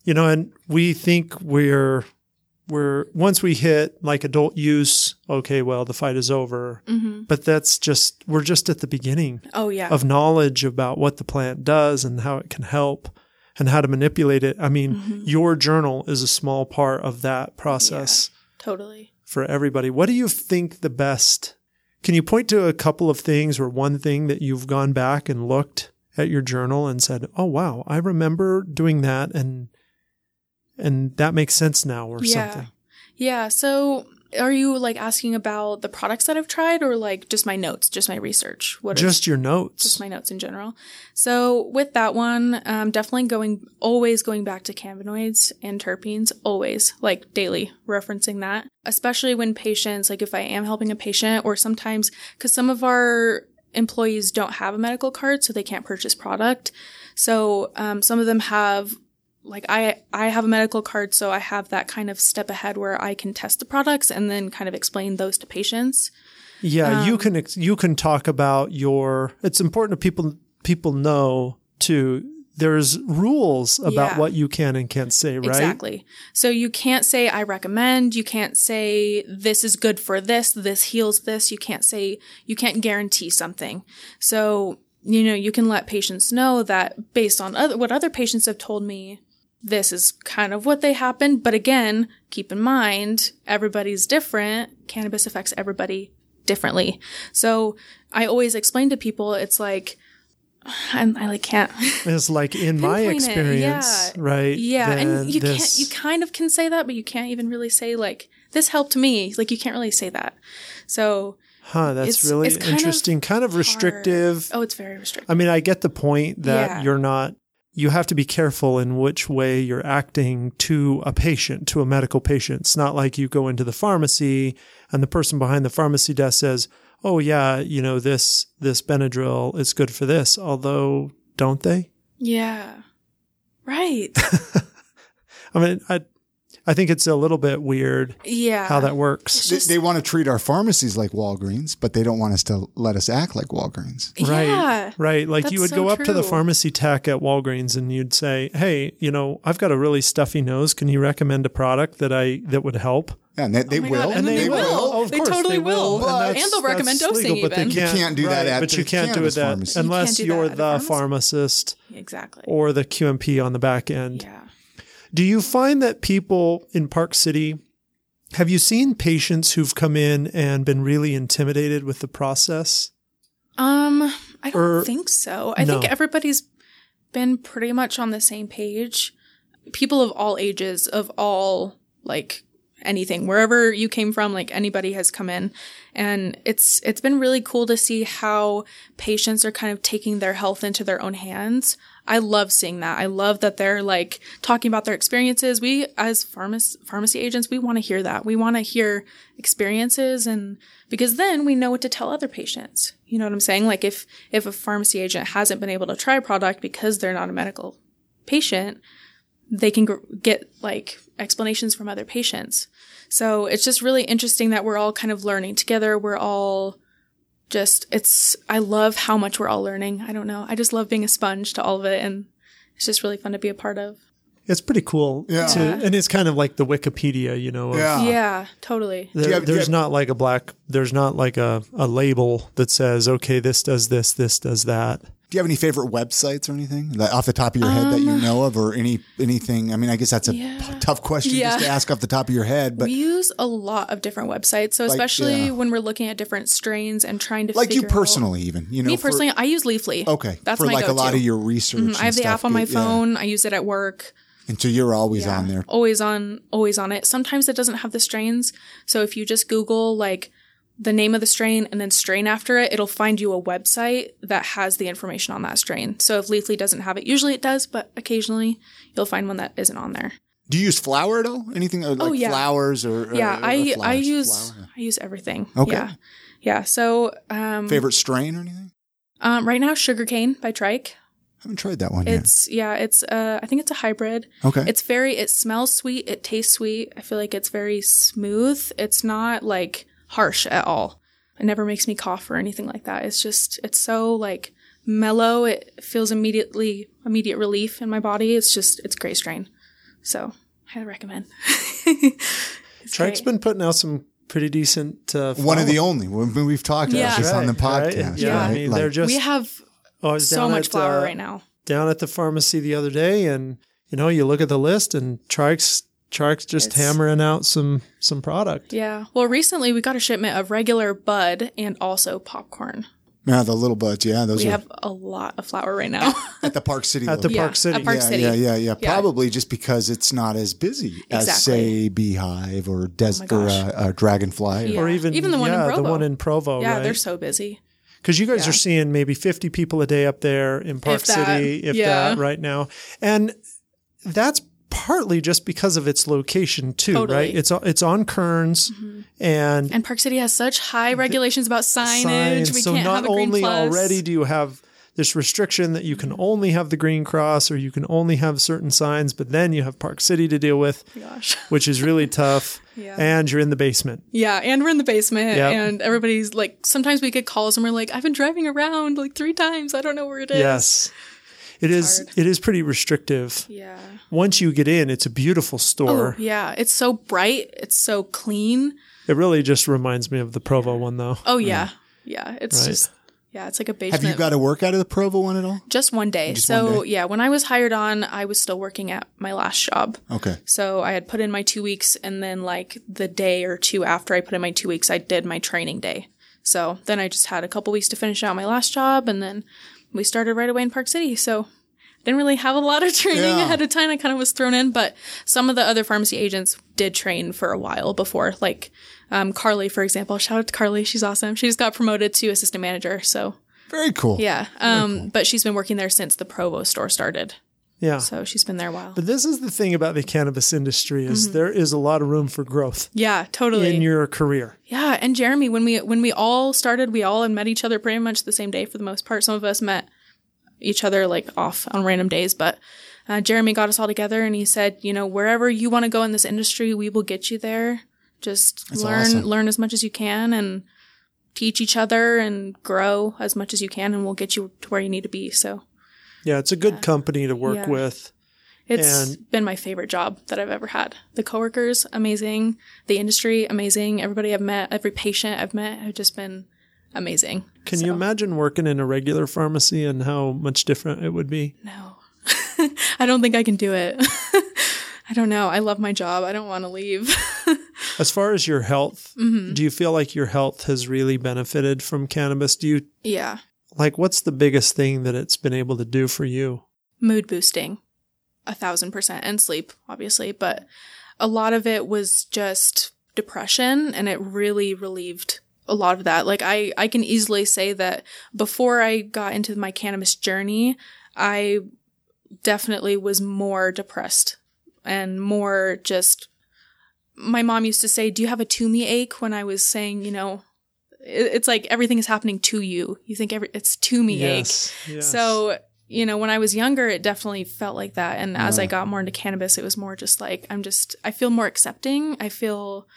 B: you know, and we think we're we're once we hit like adult use, okay, well, the fight is over.
C: hmm
B: But that's just we're just at the beginning
C: Oh yeah,
B: of knowledge about what the plant does and how it can help and how to manipulate it. I mean,
C: Mm-hmm.
B: your journal is a small part of that process
C: totally.
B: for everybody. What do you think the best? Can you point to a couple of things or one thing that you've gone back and looked at your journal and said, "Oh wow, I remember doing that and and that makes sense now" or
C: Yeah.
B: something?
C: Yeah. So, are you like asking about the products that I've tried, or like just my notes, just my research? What is-
B: Just your notes.
C: just my notes in general. So with that one, um, definitely going, always going back to cannabinoids and terpenes, always like daily referencing that, especially when patients, like if I am helping a patient or sometimes, cause some of our employees don't have a medical card, so they can't purchase product. So, um, some of them have like I I have a medical card, so I have that kind of step ahead where I can test the products and then kind of explain those to patients.
B: Yeah,
C: Um,
B: you can ex- you can talk about your. It's important to people people know too. There's rules about
C: Yeah.
B: what you can and can't say, right?
C: Exactly. So you can't say I recommend, you can't say this is good for this, this heals this. You can't say you can't guarantee something. So, you know, you can let patients know that based on other what other patients have told me, this is kind of what they happen. but again, keep in mind everybody's different. Cannabis affects everybody differently. So, I always explain to people it's like I'm, I like can't
B: It's like in my experience,
C: yeah.
B: right?
C: Yeah, and you
B: this-
C: can't. You kind of can say that, but you can't even really say like this helped me. Like you can't really say that. So
B: huh? That's
C: it's-
B: really
C: it's kind of
B: interesting. Kind of restrictive.
C: oh, it's very restrictive.
B: I mean, I get the point that
C: Yeah.
B: you're not. You have to be careful in which way you're acting to a patient, to a medical patient. It's not like you go into the pharmacy and the person behind the pharmacy desk says, "Oh yeah, you know this this Benadryl is good for this." Although, don't they?
C: yeah, right.
B: I mean, I I think it's a little bit weird
C: Yeah,
B: how that works.
A: They, they want to treat our pharmacies like Walgreens, but they don't want us to let us act like Walgreens.
B: Right.
C: Yeah,
B: Right. Like you would
C: That's
B: go
C: so
B: up to the pharmacy tech at Walgreens and you'd say, Hey, you know, I've got a really stuffy nose. Can you recommend a product that I, that would help?
A: Yeah, and they, they
C: Oh
A: will.
C: God, and then they will.
B: Oh, of
C: They
B: course
C: totally will.
B: And,
C: And they'll recommend
B: that's
C: dosing
B: legal, but they
C: even. You
B: can't,
A: can't do that at
B: but
A: the
B: you can't do
A: cannabis
B: it that
A: pharmacy. You
B: unless
C: can't
B: you're the
C: the
B: pharmacist
C: exactly.
B: or the QMP on the back end.
C: yeah.
B: Do you find that people in Park City have you seen patients who've come in and been really intimidated with the process?
C: Um, I don't
B: Or-
C: think so. I
B: No.
C: think everybody's been pretty much on the same page. People of all ages, of all like anything, wherever you came from, like anybody has come in. And it's it's been really cool to see how patients are kind of taking their health into their own hands. I love seeing that. I love that they're like talking about their experiences. We as pharmacy pharmacy agents, we want to hear that. We want to hear experiences and because then we know what to tell other patients. You know what I'm saying? Like if if a pharmacy agent hasn't been able to try a product because they're not a medical patient, they can gr- get like explanations from other patients. So it's just really interesting that we're all kind of learning together. We're all just it's I love how much we're all learning. I don't know. I just love being a sponge to all of it and it's just really fun to be a part of.
B: It's pretty cool.
A: Yeah.
B: To, and it's kind of like the Wikipedia, you know. of-
A: Yeah.
C: yeah, totally.
B: There,
A: Do have-
B: there's
A: have-
B: not like a black, there's not like a, a label that says, okay, this does this, this does that.
A: Do you have any favorite websites or anything that, off the top of your head that you know of, or any anything? I mean, I guess that's a
C: Um, Yeah.
A: p- tough question
C: Yeah.
A: just to ask off the top of your head, but
C: we use a lot of different websites. So especially
A: yeah.
C: when we're looking at different strains and trying to
A: like you
C: figure out-
A: personally, even you know,
C: Me
A: for-
C: personally, I use Leafly.
A: okay,
C: that's
A: for
C: my
A: like
C: go-to.
A: a lot of your research.
C: Mhm. I have the app on my phone. I use it at work.
A: and so you're always on there.
C: Always on, always on it. Sometimes it doesn't have the strains. So if you just Google like the name of the strain and then strain after it, it'll find you a website that has the information on that strain. So if Leafly doesn't have it, usually it does, but occasionally you'll find one that isn't on there.
A: Do you use flour at all? Anything uh, like
C: Oh, yeah.
A: flowers or or-
C: Yeah,
A: or
C: I I
A: flowers?
C: use
A: Flour,
C: I use everything.
A: Okay.
C: Yeah. Yeah. So um,
A: favorite strain or anything?
C: um right now sugarcane by Tryke.
A: I haven't tried that one yet.
C: It's yeah, it's uh I think it's a hybrid.
A: Okay,
C: It's very it smells sweet, it tastes sweet. I feel like it's very smooth. It's not like harsh at all. It never makes me cough or anything like that. It's just it's so like mellow. It feels immediately immediate relief in my body. It's just it's great strain. So, highly recommend. It's
B: Tryke's
C: great.
B: been putting out some pretty decent. Uh,
A: one of the only. We- We've talked about
C: Yeah.
A: this on the
B: Right, right.
A: podcast.
B: Yeah,
C: Yeah.
B: I mean
A: Like-
B: they're just.
C: we have
B: I was
C: so much
B: at,
C: flour
B: uh,
C: right now.
B: Down at the pharmacy the other day, and you know you look at the list, and Tryke's Tryke's just
C: It's-
B: hammering out some some product.
C: Yeah. Well, recently we got a shipment of regular bud and also popcorn.
A: yeah, the little buds. Yeah, those
C: We
A: are
C: have a lot of flour right now.
A: at the Park City.
B: At the
A: location.
C: Yeah,
B: Park City.
C: at Park
A: yeah,
C: City.
A: yeah, yeah, yeah,
C: Yeah.
A: Probably just because it's not as busy as
C: Exactly.
A: say Beehive or Des
C: my
A: or
C: gosh.
A: uh, uh, Dragonfly.
C: Yeah.
B: Or even
C: Even the one in
B: yeah, the
C: Provo.
B: one in Provo,
C: yeah,
B: right?
C: they're so busy.
B: Because you guys
C: Yeah.
B: are seeing maybe 50 people a day up there in Park
C: If that,
B: City, if
C: yeah.
B: that, right now. And that's partly just because of its location, too,
C: Totally.
B: right? It's, it's on Kearns mm-hmm. and
C: And Park City has such high regulations about signage.
B: signs.
C: We
B: so
C: can't
B: not
C: have a
B: only
C: plus.
B: already do you have this restriction that you can mm-hmm. only have the green cross or you can only have certain signs, but then you have Park City to deal with, oh
C: Gosh.
B: which is really tough.
C: Yeah.
B: And you're in the basement.
C: Yeah, and we're in the basement,
B: Yep.
C: and everybody's like, sometimes we get calls, and we're like, I've been driving around like three times. I don't know where it is.
B: Yes. It is
C: hard.
B: it is pretty restrictive.
C: Yeah.
B: Once you get in, it's a beautiful oh, store.
C: Oh, yeah. It's so bright. It's so clean.
B: It really just reminds me of the Provo one though.
C: Oh yeah, yeah. It's
B: Right.
C: just yeah. It's like a basement.
A: Have you got to work out of the Provo one at all?
C: just one day?
A: Just
C: so
A: one day?
C: yeah, when I was hired on, I was still working at my last job.
A: Okay.
C: So I had put in my two weeks, and then like the day or two after I put in my two weeks, I did my training day. So then I just had a couple weeks to finish out my last job, and then we started right away in Park City. So I didn't really have a lot of training
A: Yeah.
C: ahead of time. I kind of was thrown in, but some of the other pharmacy agents did train for a while before. Like um, Carly, for example. Shout out to Carly; she's awesome. She just got promoted to assistant manager. So
A: Very cool.
C: yeah, um, but she's been working there since the Provo store started.
B: Yeah.
C: So she's been there a while.
B: But this is the thing about the cannabis industry is there is a lot of room for growth
C: yeah, totally.
B: in your career.
C: Yeah, and Jeremy, when we when we all started, we all met each other pretty much the same day for the most part. Some of us met each other like off on random days, but uh, Jeremy got us all together and he said, you know, wherever you want to go in this industry, we will get you there. Just learn
A: awesome.
C: learn as much as you can and teach each other and grow as much as you can, and we'll get you to where you need to be. So
B: Yeah, it's a good company to work
C: Yeah.
B: with.
C: It's
B: And-
C: been my favorite job that I've ever had. The coworkers, amazing. The industry, amazing. Everybody I've met, every patient I've met, have just been amazing.
B: Can
C: So,
B: you imagine working in a regular pharmacy and how much different it would be?
C: No, I don't think I can do it. I don't know. I love my job. I don't want to leave.
B: As far as your health,
C: Mm-hmm.
B: do you feel like your health has really benefited from cannabis? Do you
C: yeah,
B: like what's the biggest thing that it's been able to do for you?
C: mood boosting, a thousand percent, and sleep, obviously. But a lot of it was just depression, and it really relieved a lot of that. Like I, I can easily say that before I got into my cannabis journey, I definitely was more depressed and more just. My mom used to say, "Do you have a tummy ache?" When I was saying, you know, it's like everything is happening to you. You think every it's tummy ache.
B: yes.
C: So, you know, when I was younger, it definitely felt like that. And as I got more into cannabis, it was more just like, I'm just, I feel more accepting. I feel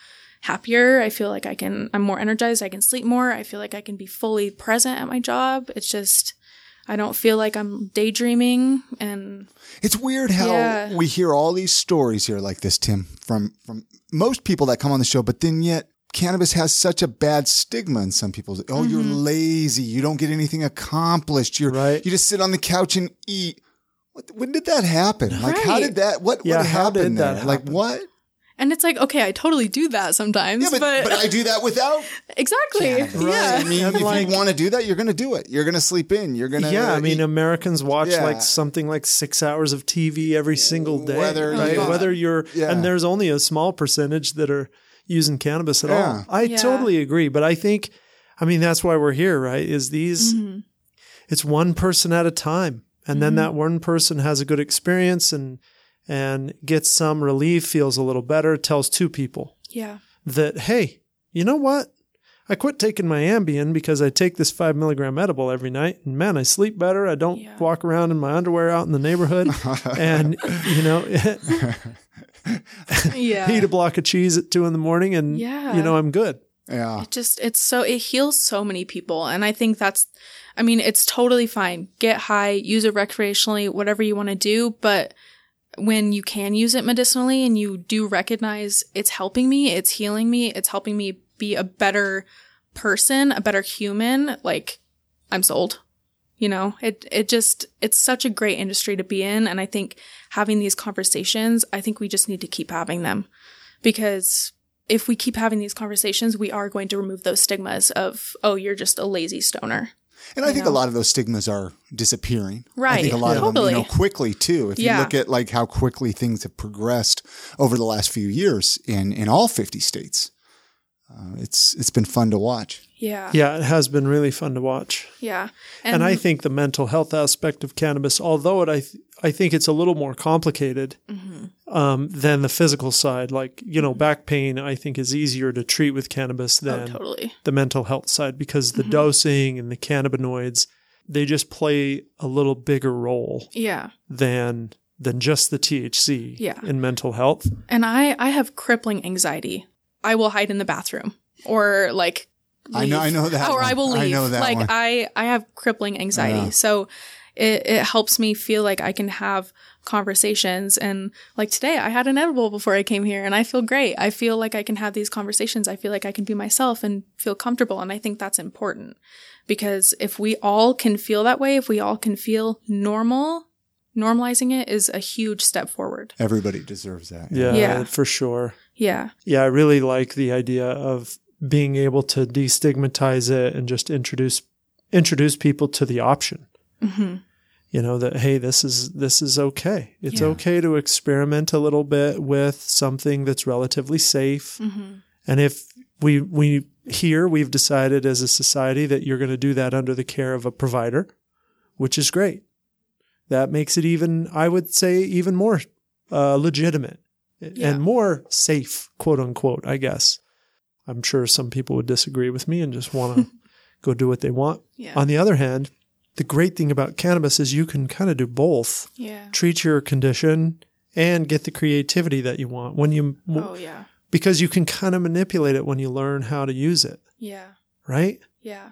C: happier. I feel like I can, I'm more energized. I can sleep more. I feel like I can be fully present at my job. It's just, I don't feel like I'm daydreaming. And
A: It's weird how
C: Yeah.
A: we hear all these stories here like this, Tim, from from most people that come on the show, but then yet cannabis has such a bad stigma in some people's. Oh, you're mm-hmm. lazy. You don't get anything accomplished. You're
B: Right.
A: You just sit on the couch and eat. What, when did that happen? Like, how did that? What?
B: Yeah,
A: what happened
B: did that?
A: Like what?
C: And it's like, okay, I totally do that sometimes,
A: Yeah, but,
C: but,
A: but I do that without.
C: exactly.
A: cannabis.
C: Yeah.
A: I mean,
B: And
A: if
B: like-
A: you want to do that, you're going to do it. You're going to sleep in. You're going to.
B: yeah, I mean, Americans watch
A: Yeah.
B: like something like six hours of TV every single day,
A: Whether
B: right? Whether you're,
A: Yeah.
B: and there's only a small percentage that are using cannabis at
A: Yeah.
B: all. I
C: Yeah.
B: totally agree, but I think, I mean, that's why we're here, right? Is these,
C: Mm-hmm.
B: it's one person at a time, and then that one person has a good experience and and gets some relief, feels a little better, tells two people
C: Yeah.
B: that, hey, you know what? I quit taking my Ambien because I take this five milligram edible every night, and man, I sleep better. I don't
C: Yeah.
B: walk around in my underwear out in the neighborhood, and you know,
C: Yeah.
B: eat a block of cheese at two in the morning, and
C: Yeah.
B: you know, I'm good.
A: yeah.
C: It just it's so it heals so many people and i think that's i mean it's totally fine get high use it recreationally whatever you want to do but when you can use it medicinally and you do recognize it's helping me it's healing me it's helping me be a better person a better human like i'm sold you know it it just it's such a great industry to be in and i think having these conversations i think we just need to keep having them because if we keep having these conversations, we are going to remove those stigmas of, oh, you're just a lazy stoner.
A: And I think a lot of those stigmas are disappearing.
C: Right.
A: I think a lot of them,
C: Totally.
A: you know, quickly too. If you look at like how quickly things have progressed over the last few years in in all 50 states, uh, it's it's been fun to watch.
C: Yeah.
B: Yeah, it has been really fun to watch,
C: Yeah.
B: and, I think the mental health aspect of cannabis, although it I th- I think it's a little more complicated mm-hmm. um, than the physical side. Like you know, mm-hmm. back pain, I think is easier to treat with cannabis
C: oh,
B: than
C: totally.
B: the mental health side because the mm-hmm. dosing and the cannabinoids they just play a little bigger role
C: Yeah.
B: than than just the THC
C: Yeah.
B: in mental health.
C: And I, I have crippling anxiety. I will hide in the bathroom or like,
A: I know- I know that
C: Or I
A: one.
C: will
A: I
C: leave.
A: know that
C: like
A: one.
C: I, I have crippling anxiety. So it, it helps me feel like I can have conversations. And like today, I had an edible before I came here and I feel great. I feel like I can have these conversations. I feel like I can be myself and feel comfortable. And I think that's important because if we all can feel that way, if we all can feel normal, normalizing it is a huge step forward.
A: Everybody deserves that.
B: Yeah,
C: Yeah.
B: for sure.
C: Yeah.
B: Yeah, I really like the idea of being able to destigmatize it and just introduce introduce people to the option.
C: hmm
B: You know that hey, this is this is okay. It's
C: Yeah.
B: okay to experiment a little bit with something that's relatively safe.
C: hmm
B: And if we we here we've decided as a society that you're going to do that under the care of a provider, which is great. That makes it even I would say even more uh, legitimate
C: Yeah.
B: and more safe, quote unquote. I guess. I'm sure some people would disagree with me and just want to go do what they want.
C: Yeah.
B: On the other hand, the great thing about cannabis is you can kind of do both.
C: yeah.
B: Treat your condition and get the creativity that you want when you
C: Oh, yeah.
B: because you can kind of manipulate it when you learn how to use it,
C: Yeah.
B: right?
C: Yeah.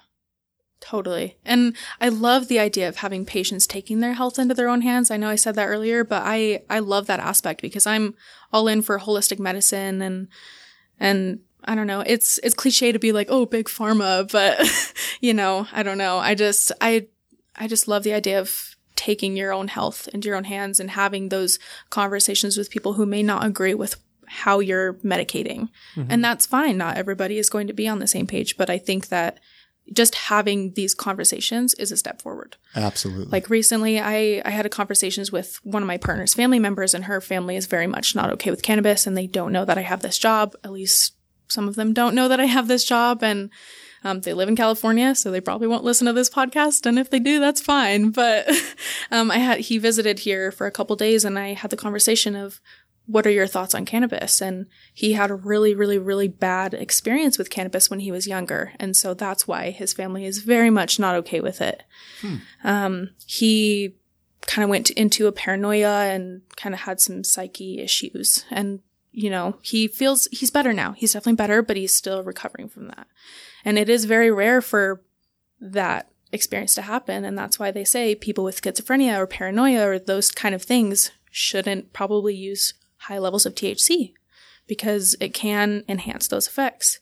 C: Totally. And I love the idea of having patients taking their health into their own hands. I know I said that earlier, but I, I love that aspect because I'm all in for holistic medicine and, and I don't know. It's, it's cliche to be like, oh, big pharma, but you know, I don't know. I just, I, I just love the idea of taking your own health into your own hands and having those conversations with people who may not agree with how you're medicating. Mm-hmm. And that's fine. Not everybody is going to be on the same page, but I think that just having these conversations is a step forward.
A: Absolutely.
C: Like recently, I, I had a conversations with one of my partner's family members, and her family is very much not okay with cannabis, and they don't know that I have this job. At least some of them don't know that I have this job, and um, they live in California, so they probably won't listen to this podcast. And if they do, that's fine. But um, I had he visited here for a couple days, and I had the conversation of what are your thoughts on cannabis? And he had a really, really, really bad experience with cannabis when he was younger. And so that's why his family is very much not okay with it. Um, he kind of went into a paranoia and kind of had some psyche issues. And, you know, he feels he's better now. He's definitely better, but he's still recovering from that. And it is very rare for that experience to happen. And that's why they say people with schizophrenia or paranoia or those kind of things shouldn't probably use high levels of THC because it can enhance those effects.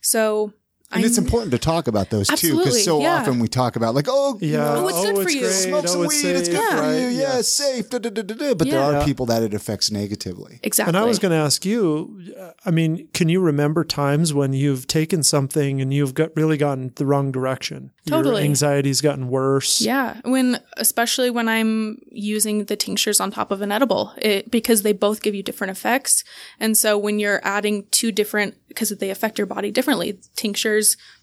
C: So
A: And it's
C: I'm-
A: important to talk about those too, because so
C: yeah.
A: often we talk about like, oh,
B: Yeah.
A: know,
C: Oh, it's good for you.
B: great.
A: smoke some
B: Oh,
A: weed,
B: it's
A: it's good
B: safe,
A: for you, yeah,
B: Yes.
A: safe. Da, da, da, da, da. But there are
B: Yeah.
A: people that it affects negatively.
C: Exactly.
B: And I was going to ask you, uh, I mean, can you remember times when you've taken something and you've got really gotten the wrong direction?
C: Totally.
B: Your anxiety's gotten worse.
C: Yeah, when especially when I'm using the tinctures on top of an edible, it, because they both give you different effects, and so when you're adding two different, because they affect your body differently, tinctures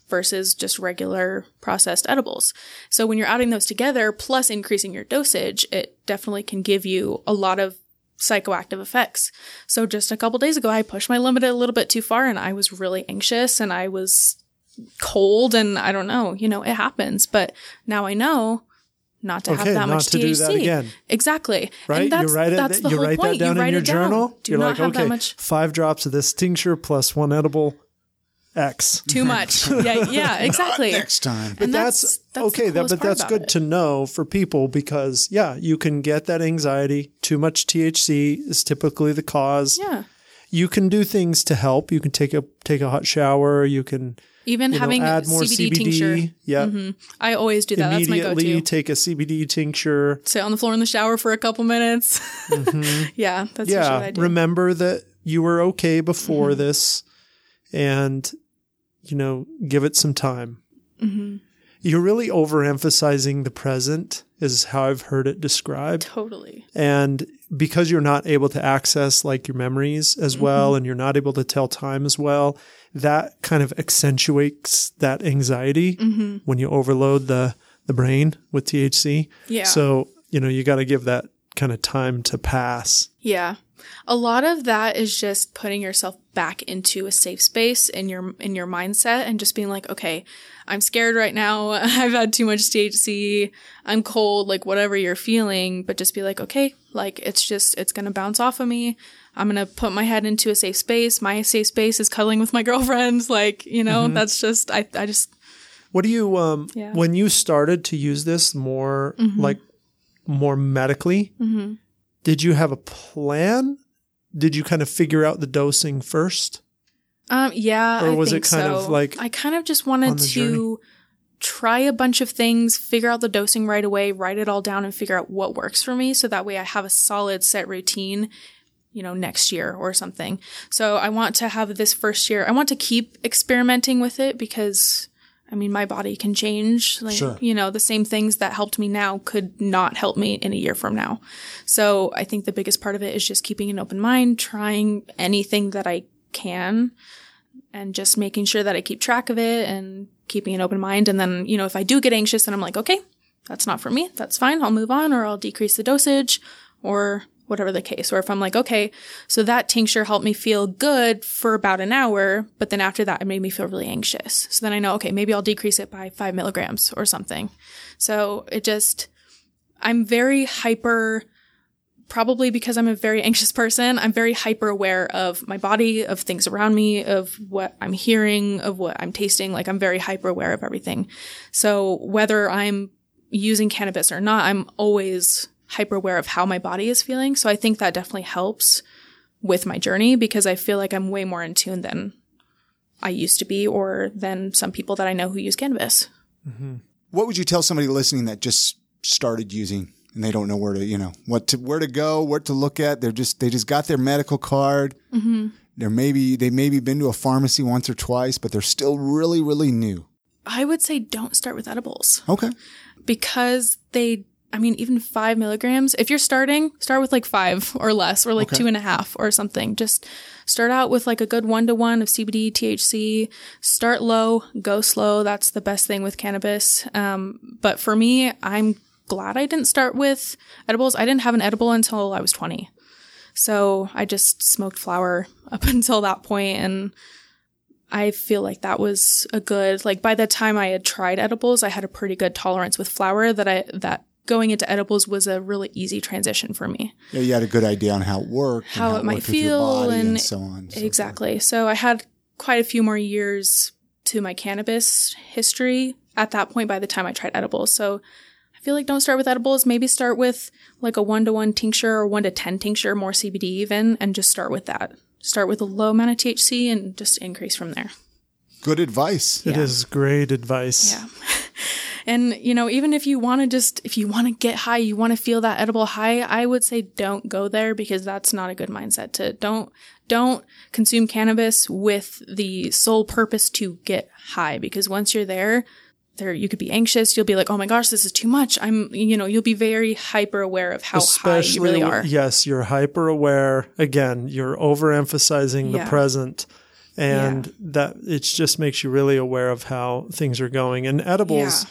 C: versus just regular processed edibles. So when you're adding those together, plus increasing your dosage, it definitely can give you a lot of psychoactive effects. So just a couple days ago, I pushed my limit a little bit too far, and I was really anxious, and I was cold and I don't know, you know, it happens. But now I know not to
B: Okay,
C: have that much
B: to
C: THC.
B: do that again.
C: Exactly.
B: Right?
C: And that's,
B: you write it.
C: that's the
B: you
C: whole
B: write
C: point.
B: that down
C: you
B: in your
C: it down.
B: journal.
C: Do
B: You're
C: not
B: like,
C: have
B: okay,
C: that much.
B: five drops of this tincture plus one edible X.
C: Too much. yeah, yeah, exactly.
A: Next time.
C: And
B: that's,
C: that's,
B: okay. That, but that's good
C: it.
B: to know for people because yeah, you can get that anxiety. Too much THC is typically the cause.
C: Yeah.
B: You can do things to help. You can take a take a hot shower. You can
C: Even
B: you know,
C: having
B: add more
C: CBD,
B: CBD.
C: tincture.
B: Yeah,
C: I always do that. That's my
B: immediately
C: go-to.
B: take a CBD tincture.
C: Sit on the floor in the shower for a couple minutes. yeah, that's usually what I
B: yeah,
C: do.
B: remember that you were okay before
C: Mm-hmm.
B: this, and you know, give it some time.
C: Mm-hmm.
B: You're really overemphasizing the present, is how I've heard it described.
C: totally.
B: And because you're not able to access like your memories as well, and you're not able to tell time as well, that kind of accentuates that anxiety when you overload the, the brain with THC.
C: Yeah.
B: So, you know, you got to give that kind of time to pass.
C: Yeah. A lot of that is just putting yourself back into a safe space in your in your mindset and just being like, okay, I'm scared right now. I've had too much THC. I'm cold, like whatever you're feeling, but just be like, okay, like it's just it's going to bounce off of me. I'm going to put my head into a safe space. My safe space is cuddling with my girlfriends, like, you know, that's just I I just
B: What do you, um,
C: Yeah.
B: when you started to use this more like more medically, did you have a plan? Did you kind of figure out the dosing first?
C: Um, yeah,
B: Or
C: I
B: was it kind
C: so.
B: of like
C: I kind of just wanted to try a bunch of things, figure out the dosing right away, write it all down, and figure out what works for me, so that way I have a solid set routine. You know, next year or something. So I want to have this first year. I want to keep experimenting with it because, I mean, my body can change. Like,
A: Sure.
C: you know, the same things that helped me now could not help me in a year from now. So I think the biggest part of it is just keeping an open mind, trying anything that I can and just making sure that I keep track of it and keeping an open mind. And then, you know, if I do get anxious, then I'm like, okay, that's not for me. That's fine. I'll move on or I'll decrease the dosage or whatever the case. Or if I'm like, okay, so that tincture helped me feel good for about an hour, but then after that, it made me feel really anxious. So then I know, okay, maybe I'll decrease it by five milligrams or something. So it just, I'm very hyper probably because I'm a very anxious person, I'm very hyper aware of my body, of things around me, of what I'm hearing, of what I'm tasting. Like I'm very hyper aware of everything. So whether I'm using cannabis or not, I'm always hyper aware of how my body is feeling. So I think that definitely helps with my journey because I feel like I'm way more in tune than I used to be or than some people that I know who use cannabis.
A: What would you tell somebody listening that just started using and they don't know where to, you know, what to, where to go, what to look at? They're just, they just got their medical card. Mm-hmm. They're maybe, they maybe been to a pharmacy once or twice, but they're still really, really new.
C: I would say don't start with edibles.
A: Okay.
C: because they I mean, even five milligrams. If you're starting, start with like five or less, or like
A: Okay.
C: two and a half or something. Just start out with like a good one to one of CBD, THC. Start low, go slow. That's the best thing with cannabis. Um, but for me, I'm glad I didn't start with edibles. I didn't have an edible until I was 20. So I just smoked flower up until that point and I feel like that was a good like by the time I had tried edibles, I had a pretty good tolerance with flower that I that going into edibles was a really easy transition for me.
A: Yeah, you had a good idea on how it worked, and
C: How it might
A: worked with your
C: feel
A: body and,
C: and-
A: so on. and so forth.
C: exactly. So I had quite a few more years to my cannabis history at that point by the time I tried edibles. So I feel like don't start with edibles. Maybe start with like a one to one tincture or one to 10 tincture, more CBD even, and just start with that. Start with a low amount of THC and just increase from there.
A: Good advice.
B: It is great advice.
C: Yeah. And, you know, even if you want to just, if you want to get high, you want to feel that edible high, I would say don't go there because that's not a good mindset to don't, don't consume cannabis with the sole purpose to get high because once you're there, there, you could be anxious. You'll be like, oh my gosh, this is too much. I'm, you know, you'll be very hyper aware of how high you really are.
B: Yes, you're hyper aware. Again, you're overemphasizing the present. And that it just makes you really aware of how things are going. And edibles,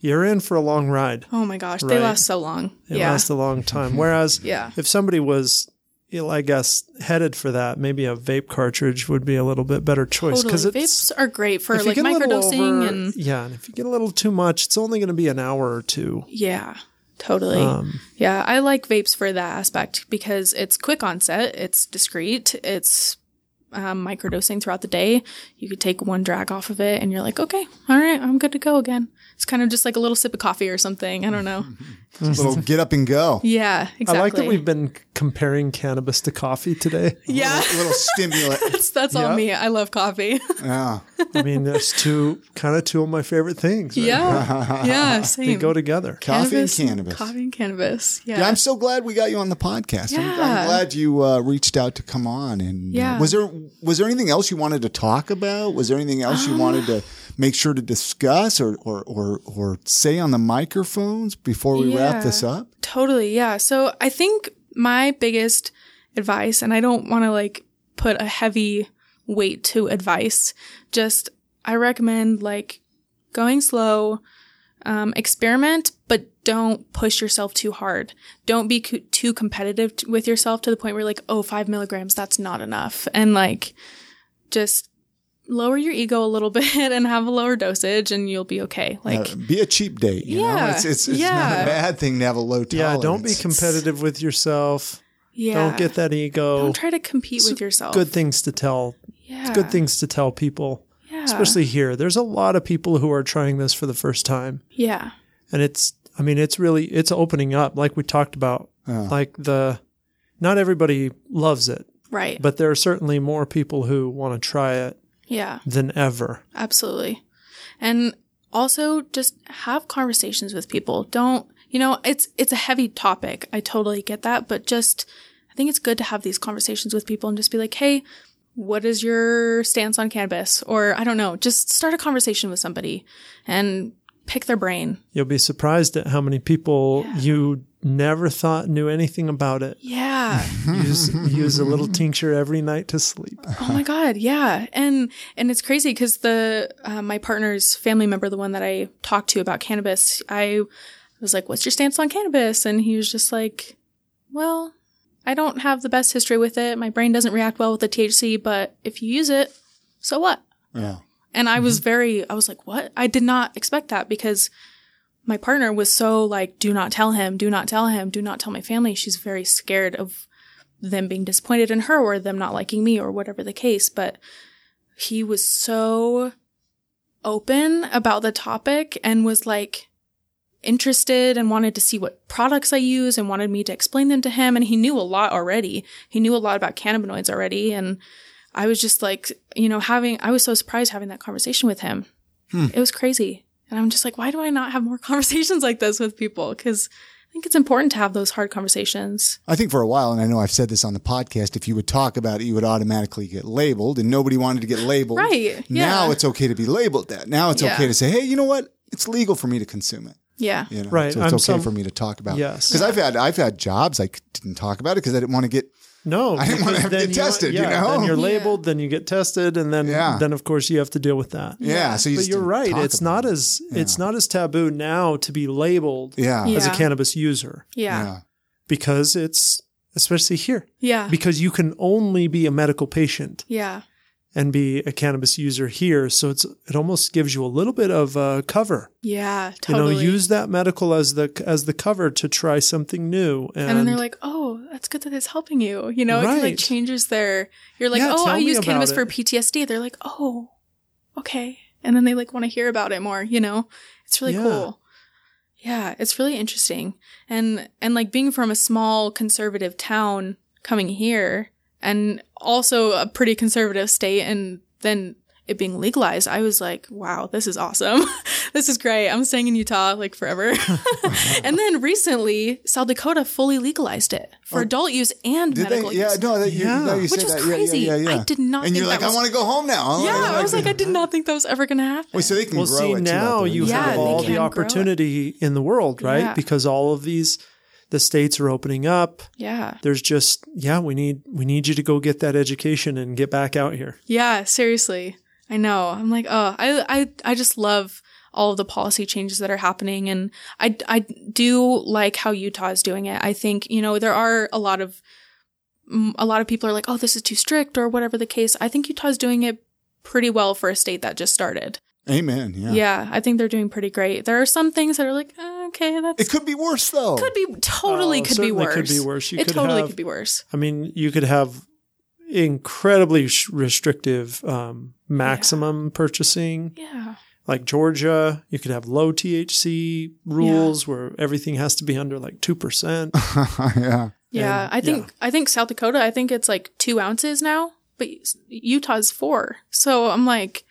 B: you're in for a long ride.
C: Oh my gosh,
B: Right.
C: they last so long.
B: It
C: yeah.
B: lasts a long time. Whereas
C: Yeah.
B: if somebody was, you know, I guess, headed for that, maybe a vape cartridge would be a little bit better choice
C: Totally.
B: it's
C: Vapes are great for like
B: get a little
C: microdosing
B: over-
C: and
B: yeah, and if you get a little too much, it's only going to be an hour or two.
C: Yeah, totally.
B: Um,
C: yeah, I like vapes for that aspect because it's quick onset, it's discreet, it's um, microdosing throughout the day. You could take one drag off of it and you're like, okay, all right, I'm good to go again. It's kind of just like a little sip of coffee or something. I don't know.
A: little get up and go.
C: Yeah, exactly.
B: I like that we've been comparing cannabis to coffee today.
C: Yeah,
A: A little stimulant.
C: that's, that's all me. I love coffee.
A: Yeah.
B: I mean, there's two kind of two of my favorite things. right?
C: yeah, yeah,
B: They go together.
A: Coffee and
C: Cannabis
A: cannabis.
C: Coffee and cannabis. Yeah.
A: Yeah, I'm so glad we got you on the podcast. I'm, I'm glad you uh, reached out to come on. And uh,
C: Yeah.
A: was there was there anything else you wanted to talk about? Was there anything else you wanted to make sure to discuss or or or, or say on the microphones before we wrap this up?
C: Totally, yeah. So I think my biggest advice, and I don't want to like put a heavy weight to advice, just I recommend like going slow, um, experiment, but don't push yourself too hard. Don't be co- too competitive t- with yourself to the point where you're like, oh, five milligrams, that's not enough. And like, just lower your ego a little bit and have a lower dosage and you'll be okay. Like,
A: Uh, be a cheap date. You know,
C: Yeah.
A: it's it's, it's not a bad thing to have a low tolerance.
B: Yeah, don't be competitive with yourself.
C: yeah.
B: Don't get that ego.
C: Don't try to compete with yourself.
B: Good things to tell.
C: Yeah.
B: Good things to tell people,
C: Yeah.
B: especially here. There's a lot of people who are trying this for the first time,
C: Yeah.
B: and it's. I mean, it's really it's opening up, like we talked about. Like the, not everybody loves it,
C: Right.
B: but there are certainly more people who want to try it
C: yeah.
B: than ever.
C: Absolutely. And also just have conversations with people. Don't, you know, it's it's a heavy topic. I totally get that, but just I think it's good to have these conversations with people and just be like, "Hey, what is your stance on cannabis?" Or I don't know, just start a conversation with somebody and pick their brain.
B: You'll be surprised at how many people you never thought knew anything about it.
C: Yeah.
B: Use use a little tincture every night to sleep.
C: Oh my god, yeah, and and it's crazy because the uh, my partner's family member, the one that I talked to about cannabis, I was like, "What's your stance on cannabis?" And he was just like, "Well, I don't have the best history with it. My brain doesn't react well with the THC, but if you use it, so what?"
A: Yeah.
C: And I was mm-hmm. very, I was like, "What?" I did not expect that because my partner was so like, "Do not tell him, do not tell him, do not tell my family." She's very scared of them being disappointed in her or them not liking me or whatever the case. But he was so open about the topic and was like interested and wanted to see what products I use and wanted me to explain them to him. And he knew a lot already. He knew a lot about cannabinoids already. And I was just like, you know, having, I was so surprised having that conversation with him. Hmm. It was crazy. And I'm just like, why do I not have more conversations like this with people? Cause I think it's important to have those hard conversations.
A: I think for a while, and I know I've said this on the podcast, if you would talk about it, you would automatically get labeled, and nobody wanted to get labeled.
C: Right,
A: Now
C: yeah.
A: it's okay to be labeled that. Now it's
C: Yeah.
A: okay to say, hey, you know what? It's legal for me to consume it.
C: Yeah.
A: You know,
B: Right,
A: So it's
B: I'm
A: okay
B: some-
A: for me to talk about.
B: Yes.
A: Because I've had I've had jobs I didn't talk about it because I didn't want to get.
B: No,
A: I didn't wanna have to
B: then
A: get tested, you know,
B: then you're
C: Yeah.
B: labeled, then you get tested, and then
A: Yeah.
B: then of course you have to deal with that.
A: Yeah. So you
B: but you're right. It's not
A: it.
B: as it's not as taboo now to be labeled
A: Yeah.
C: Yeah.
B: as a cannabis user
C: Yeah.
A: Yeah.
B: because it's especially here
C: Yeah.
B: because you can only be a medical patient
C: Yeah.
B: And be a cannabis user here. So it's it almost gives you a little bit of uh, cover.
C: Yeah. Totally.
B: You know, use that medical as the as the cover to try something new. And,
C: and then they're like, "Oh, that's good that it's helping you." You know, it like changes their. You're like,
B: Yeah,
C: "Oh, I use cannabis for. PTSD." They're like, "Oh, okay," and then they like want to hear about it more. You know, it's really
B: Yeah.
C: cool. Yeah, it's really interesting, and and like being from a small conservative town, coming here, and also a pretty conservative state, and then it being legalized, I was like, wow, this is awesome. this is great. I'm staying in Utah like forever. and then recently, South Dakota fully legalized it for oh. adult use and
A: Did
C: medical
A: they? Yeah,
C: use.
A: no, that, you,
B: Yeah.
A: no, you
C: Which
A: say
C: is
A: that.
C: crazy.
A: Yeah, yeah, yeah, yeah.
C: I did not
A: And
C: think
A: you're like,
C: that
A: I want to go home now.
C: yeah, I was like, I did not think that was ever going to happen.
A: Wait, so they can
B: Well,
A: grow
B: see,
A: it
B: now
A: there.
B: you
C: Yeah,
B: have all the opportunity in the world, right?
C: Yeah.
B: Because all of these, the states are opening up.
C: yeah.
B: There's just, yeah, we need, we need you to go get that education and get back out here.
C: Yeah, seriously. I know. I'm like, oh, I, I, I just love all of the policy changes that are happening. And I, I do like how Utah is doing it. I think, you know, there are a lot of, a lot of people are like, oh, this is too strict or whatever the case. I think Utah's doing it pretty well for a state that just started.
A: Amen. Yeah.
C: Yeah. I think they're doing pretty great. There are some things that are like, eh, okay, that's
A: It could be worse though.
C: could be totally
B: Oh,
C: could be
B: certainly
C: worse.
B: could be worse. You
C: it
B: could
C: totally
B: have-
C: could be worse.
B: I mean, you could have incredibly sh- restrictive um, maximum purchasing,
C: Yeah.
B: like Georgia. You could have low THC rules where everything has to be under like two percent.
A: yeah.
C: Yeah,
B: And-
C: I think I think South Dakota. I think it's like two ounces now, but Utah's four. So I'm like,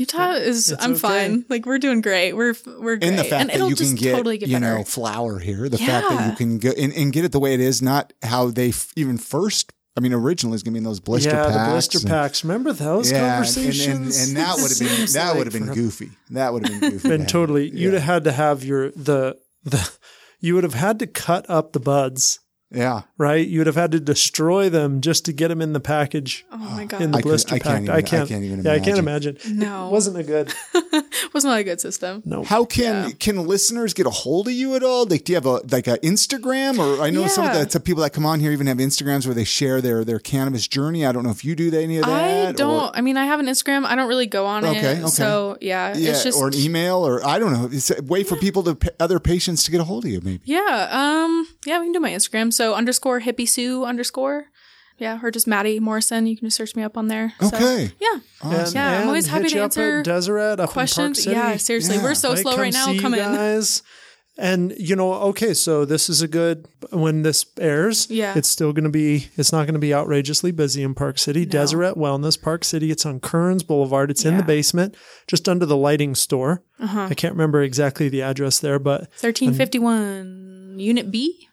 C: Utah is.
B: It's
C: I'm
B: okay.
C: fine. Like we're doing great. We're we're great.
A: And the fact
C: and
A: that
C: it'll
A: you can
C: just
A: get,
C: totally get
A: you
C: better.
A: know, flour here, the fact that you can go and, and get it the way it is, not how they f- even first. I mean, originally it's gonna be in those blister
B: yeah,
A: packs.
B: the blister
A: and-
B: packs. Remember those
A: Yeah, and,
B: conversations?
A: and, and that would have been
B: Seems
A: that would have been goofy. That would have been goofy.
B: been
A: to have.
B: totally. You'd have had to have your the the. You would have had to cut up the buds,
A: Yeah.
B: right? You would have had to destroy them just to get them in the package
C: oh my god,
B: in the
A: I
B: blister
A: I
B: pack.
A: can't even-
B: I
A: I
B: can't.
A: can't even
B: yeah, I can't
A: imagine.
B: imagine.
C: No.
B: it wasn't a good.
C: was not a good system.
B: No.
A: How can
C: Yeah.
A: can listeners get a hold of you at all? Like, do you have a like a Instagram or I know some of the some people that come on here even have Instagrams where they share their their cannabis journey. I don't know if you do any of that.
C: I don't. I mean, I have an Instagram. I don't really go on
A: Okay,
C: it.
A: okay.
C: So yeah,
A: yeah,
C: it's just
A: or an email, or I don't know. It's a way for people to other patients to get a hold of you. Maybe.
C: Yeah, um, yeah, we can do my Instagram. So underscore hippie Sue underscore. Yeah, or just Maddie Morrison. You can just search me up on there. So,
A: Okay.
C: yeah.
B: And,
C: Yeah, I'm always happy to
B: you
C: answer
B: up at Deseret up
C: Questions.
B: in Park City.
C: Yeah, seriously.
A: Yeah.
C: We're so
B: Right,
C: slow
B: come
C: right now.
B: see
C: Come
B: you
C: in.
B: guys. And you know, okay, so this is a good when this airs.
C: Yeah.
B: it's still going to be. It's not going to be outrageously busy in Park City. Deseret Wellness Park City. It's on Kearns Boulevard. It's in the basement, just under the lighting store.
C: Uh-huh.
B: I can't remember exactly the address there, but
C: 1351 Unit B.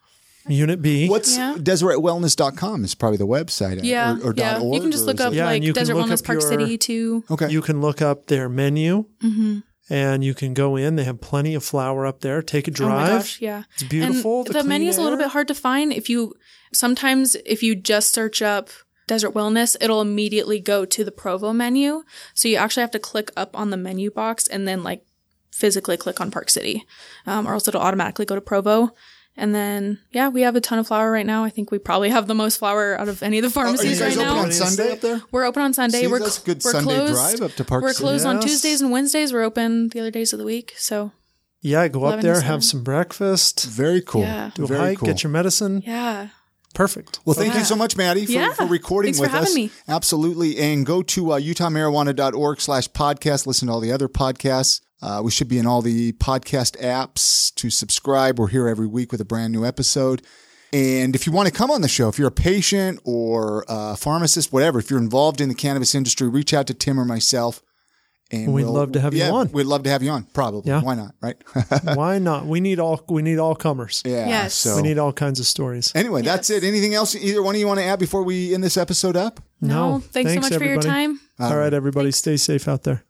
B: Unit B.
A: What's
C: Yeah.
A: DeseretWellness.com is probably the website.
C: Yeah.
A: Or, or
C: yeah.
A: dot .org,
C: you can just look up
A: it-
B: Yeah,
C: like
B: Deseret
C: Wellness Park
B: your-
C: City too.
A: Okay.
B: You can look up their menu,
C: Mm-hmm.
B: and you can go in. They have plenty of flour up there. Take a drive.
C: Oh my
B: drive.
C: gosh, yeah.
B: It's beautiful.
C: And
B: the
C: the,
B: clean
C: menu's a little bit hard to find. If you sometimes if you just search up Deseret Wellness, it'll immediately go to the Provo menu. So you actually have to click up on the menu box and then like physically click on Park City, um, or else it'll automatically go to Provo. And then yeah, we have a ton of flour right now. I think we probably have the most flour out of any of the
A: Are you
C: pharmacies
A: guys
C: right
A: open
C: now.
A: on Sunday up there?
C: We're open on Sunday.
A: See,
C: we're
A: that's a good
C: we're
A: Sunday
C: closed.
A: drive up to Park
C: We're
A: City.
C: closed on
B: Yes.
C: Tuesdays and Wednesdays. We're open the other days of the week. So
B: Yeah, go up
C: 11 to
B: there,
C: 7.
B: have some breakfast,
A: Very cool.
C: Yeah.
B: do a
A: Very
B: hike,
A: cool.
B: get your medicine.
C: yeah,
B: Perfect.
A: Well, thank you so much, Maddie, for,
C: Yeah.
A: for recording
C: Thanks for
A: with
C: having
A: us.
C: me.
A: Absolutely. And go to uh, utahmarijuana.org slash podcast. Listen to all the other podcasts. Uh, we should be in all the podcast apps to subscribe. We're here every week with a brand new episode. And if you want to come on the show, if you're a patient or a pharmacist, whatever, if you're involved in the cannabis industry, reach out to Tim or myself. And
B: We'd
A: we'll-
B: love to have you on.
A: We'd love to have you on. Probably.
B: Yeah.
A: Why not? Right?
B: Why not? We need all we need all comers.
A: yeah.
C: Yes.
A: So
B: We need all kinds of stories.
A: anyway, that's it. Anything else either one of you want to add before we end this episode up?
C: no.
B: No,
C: Thanks,
B: thanks,
C: so much for your time.
B: All right, everybody, stay safe out there.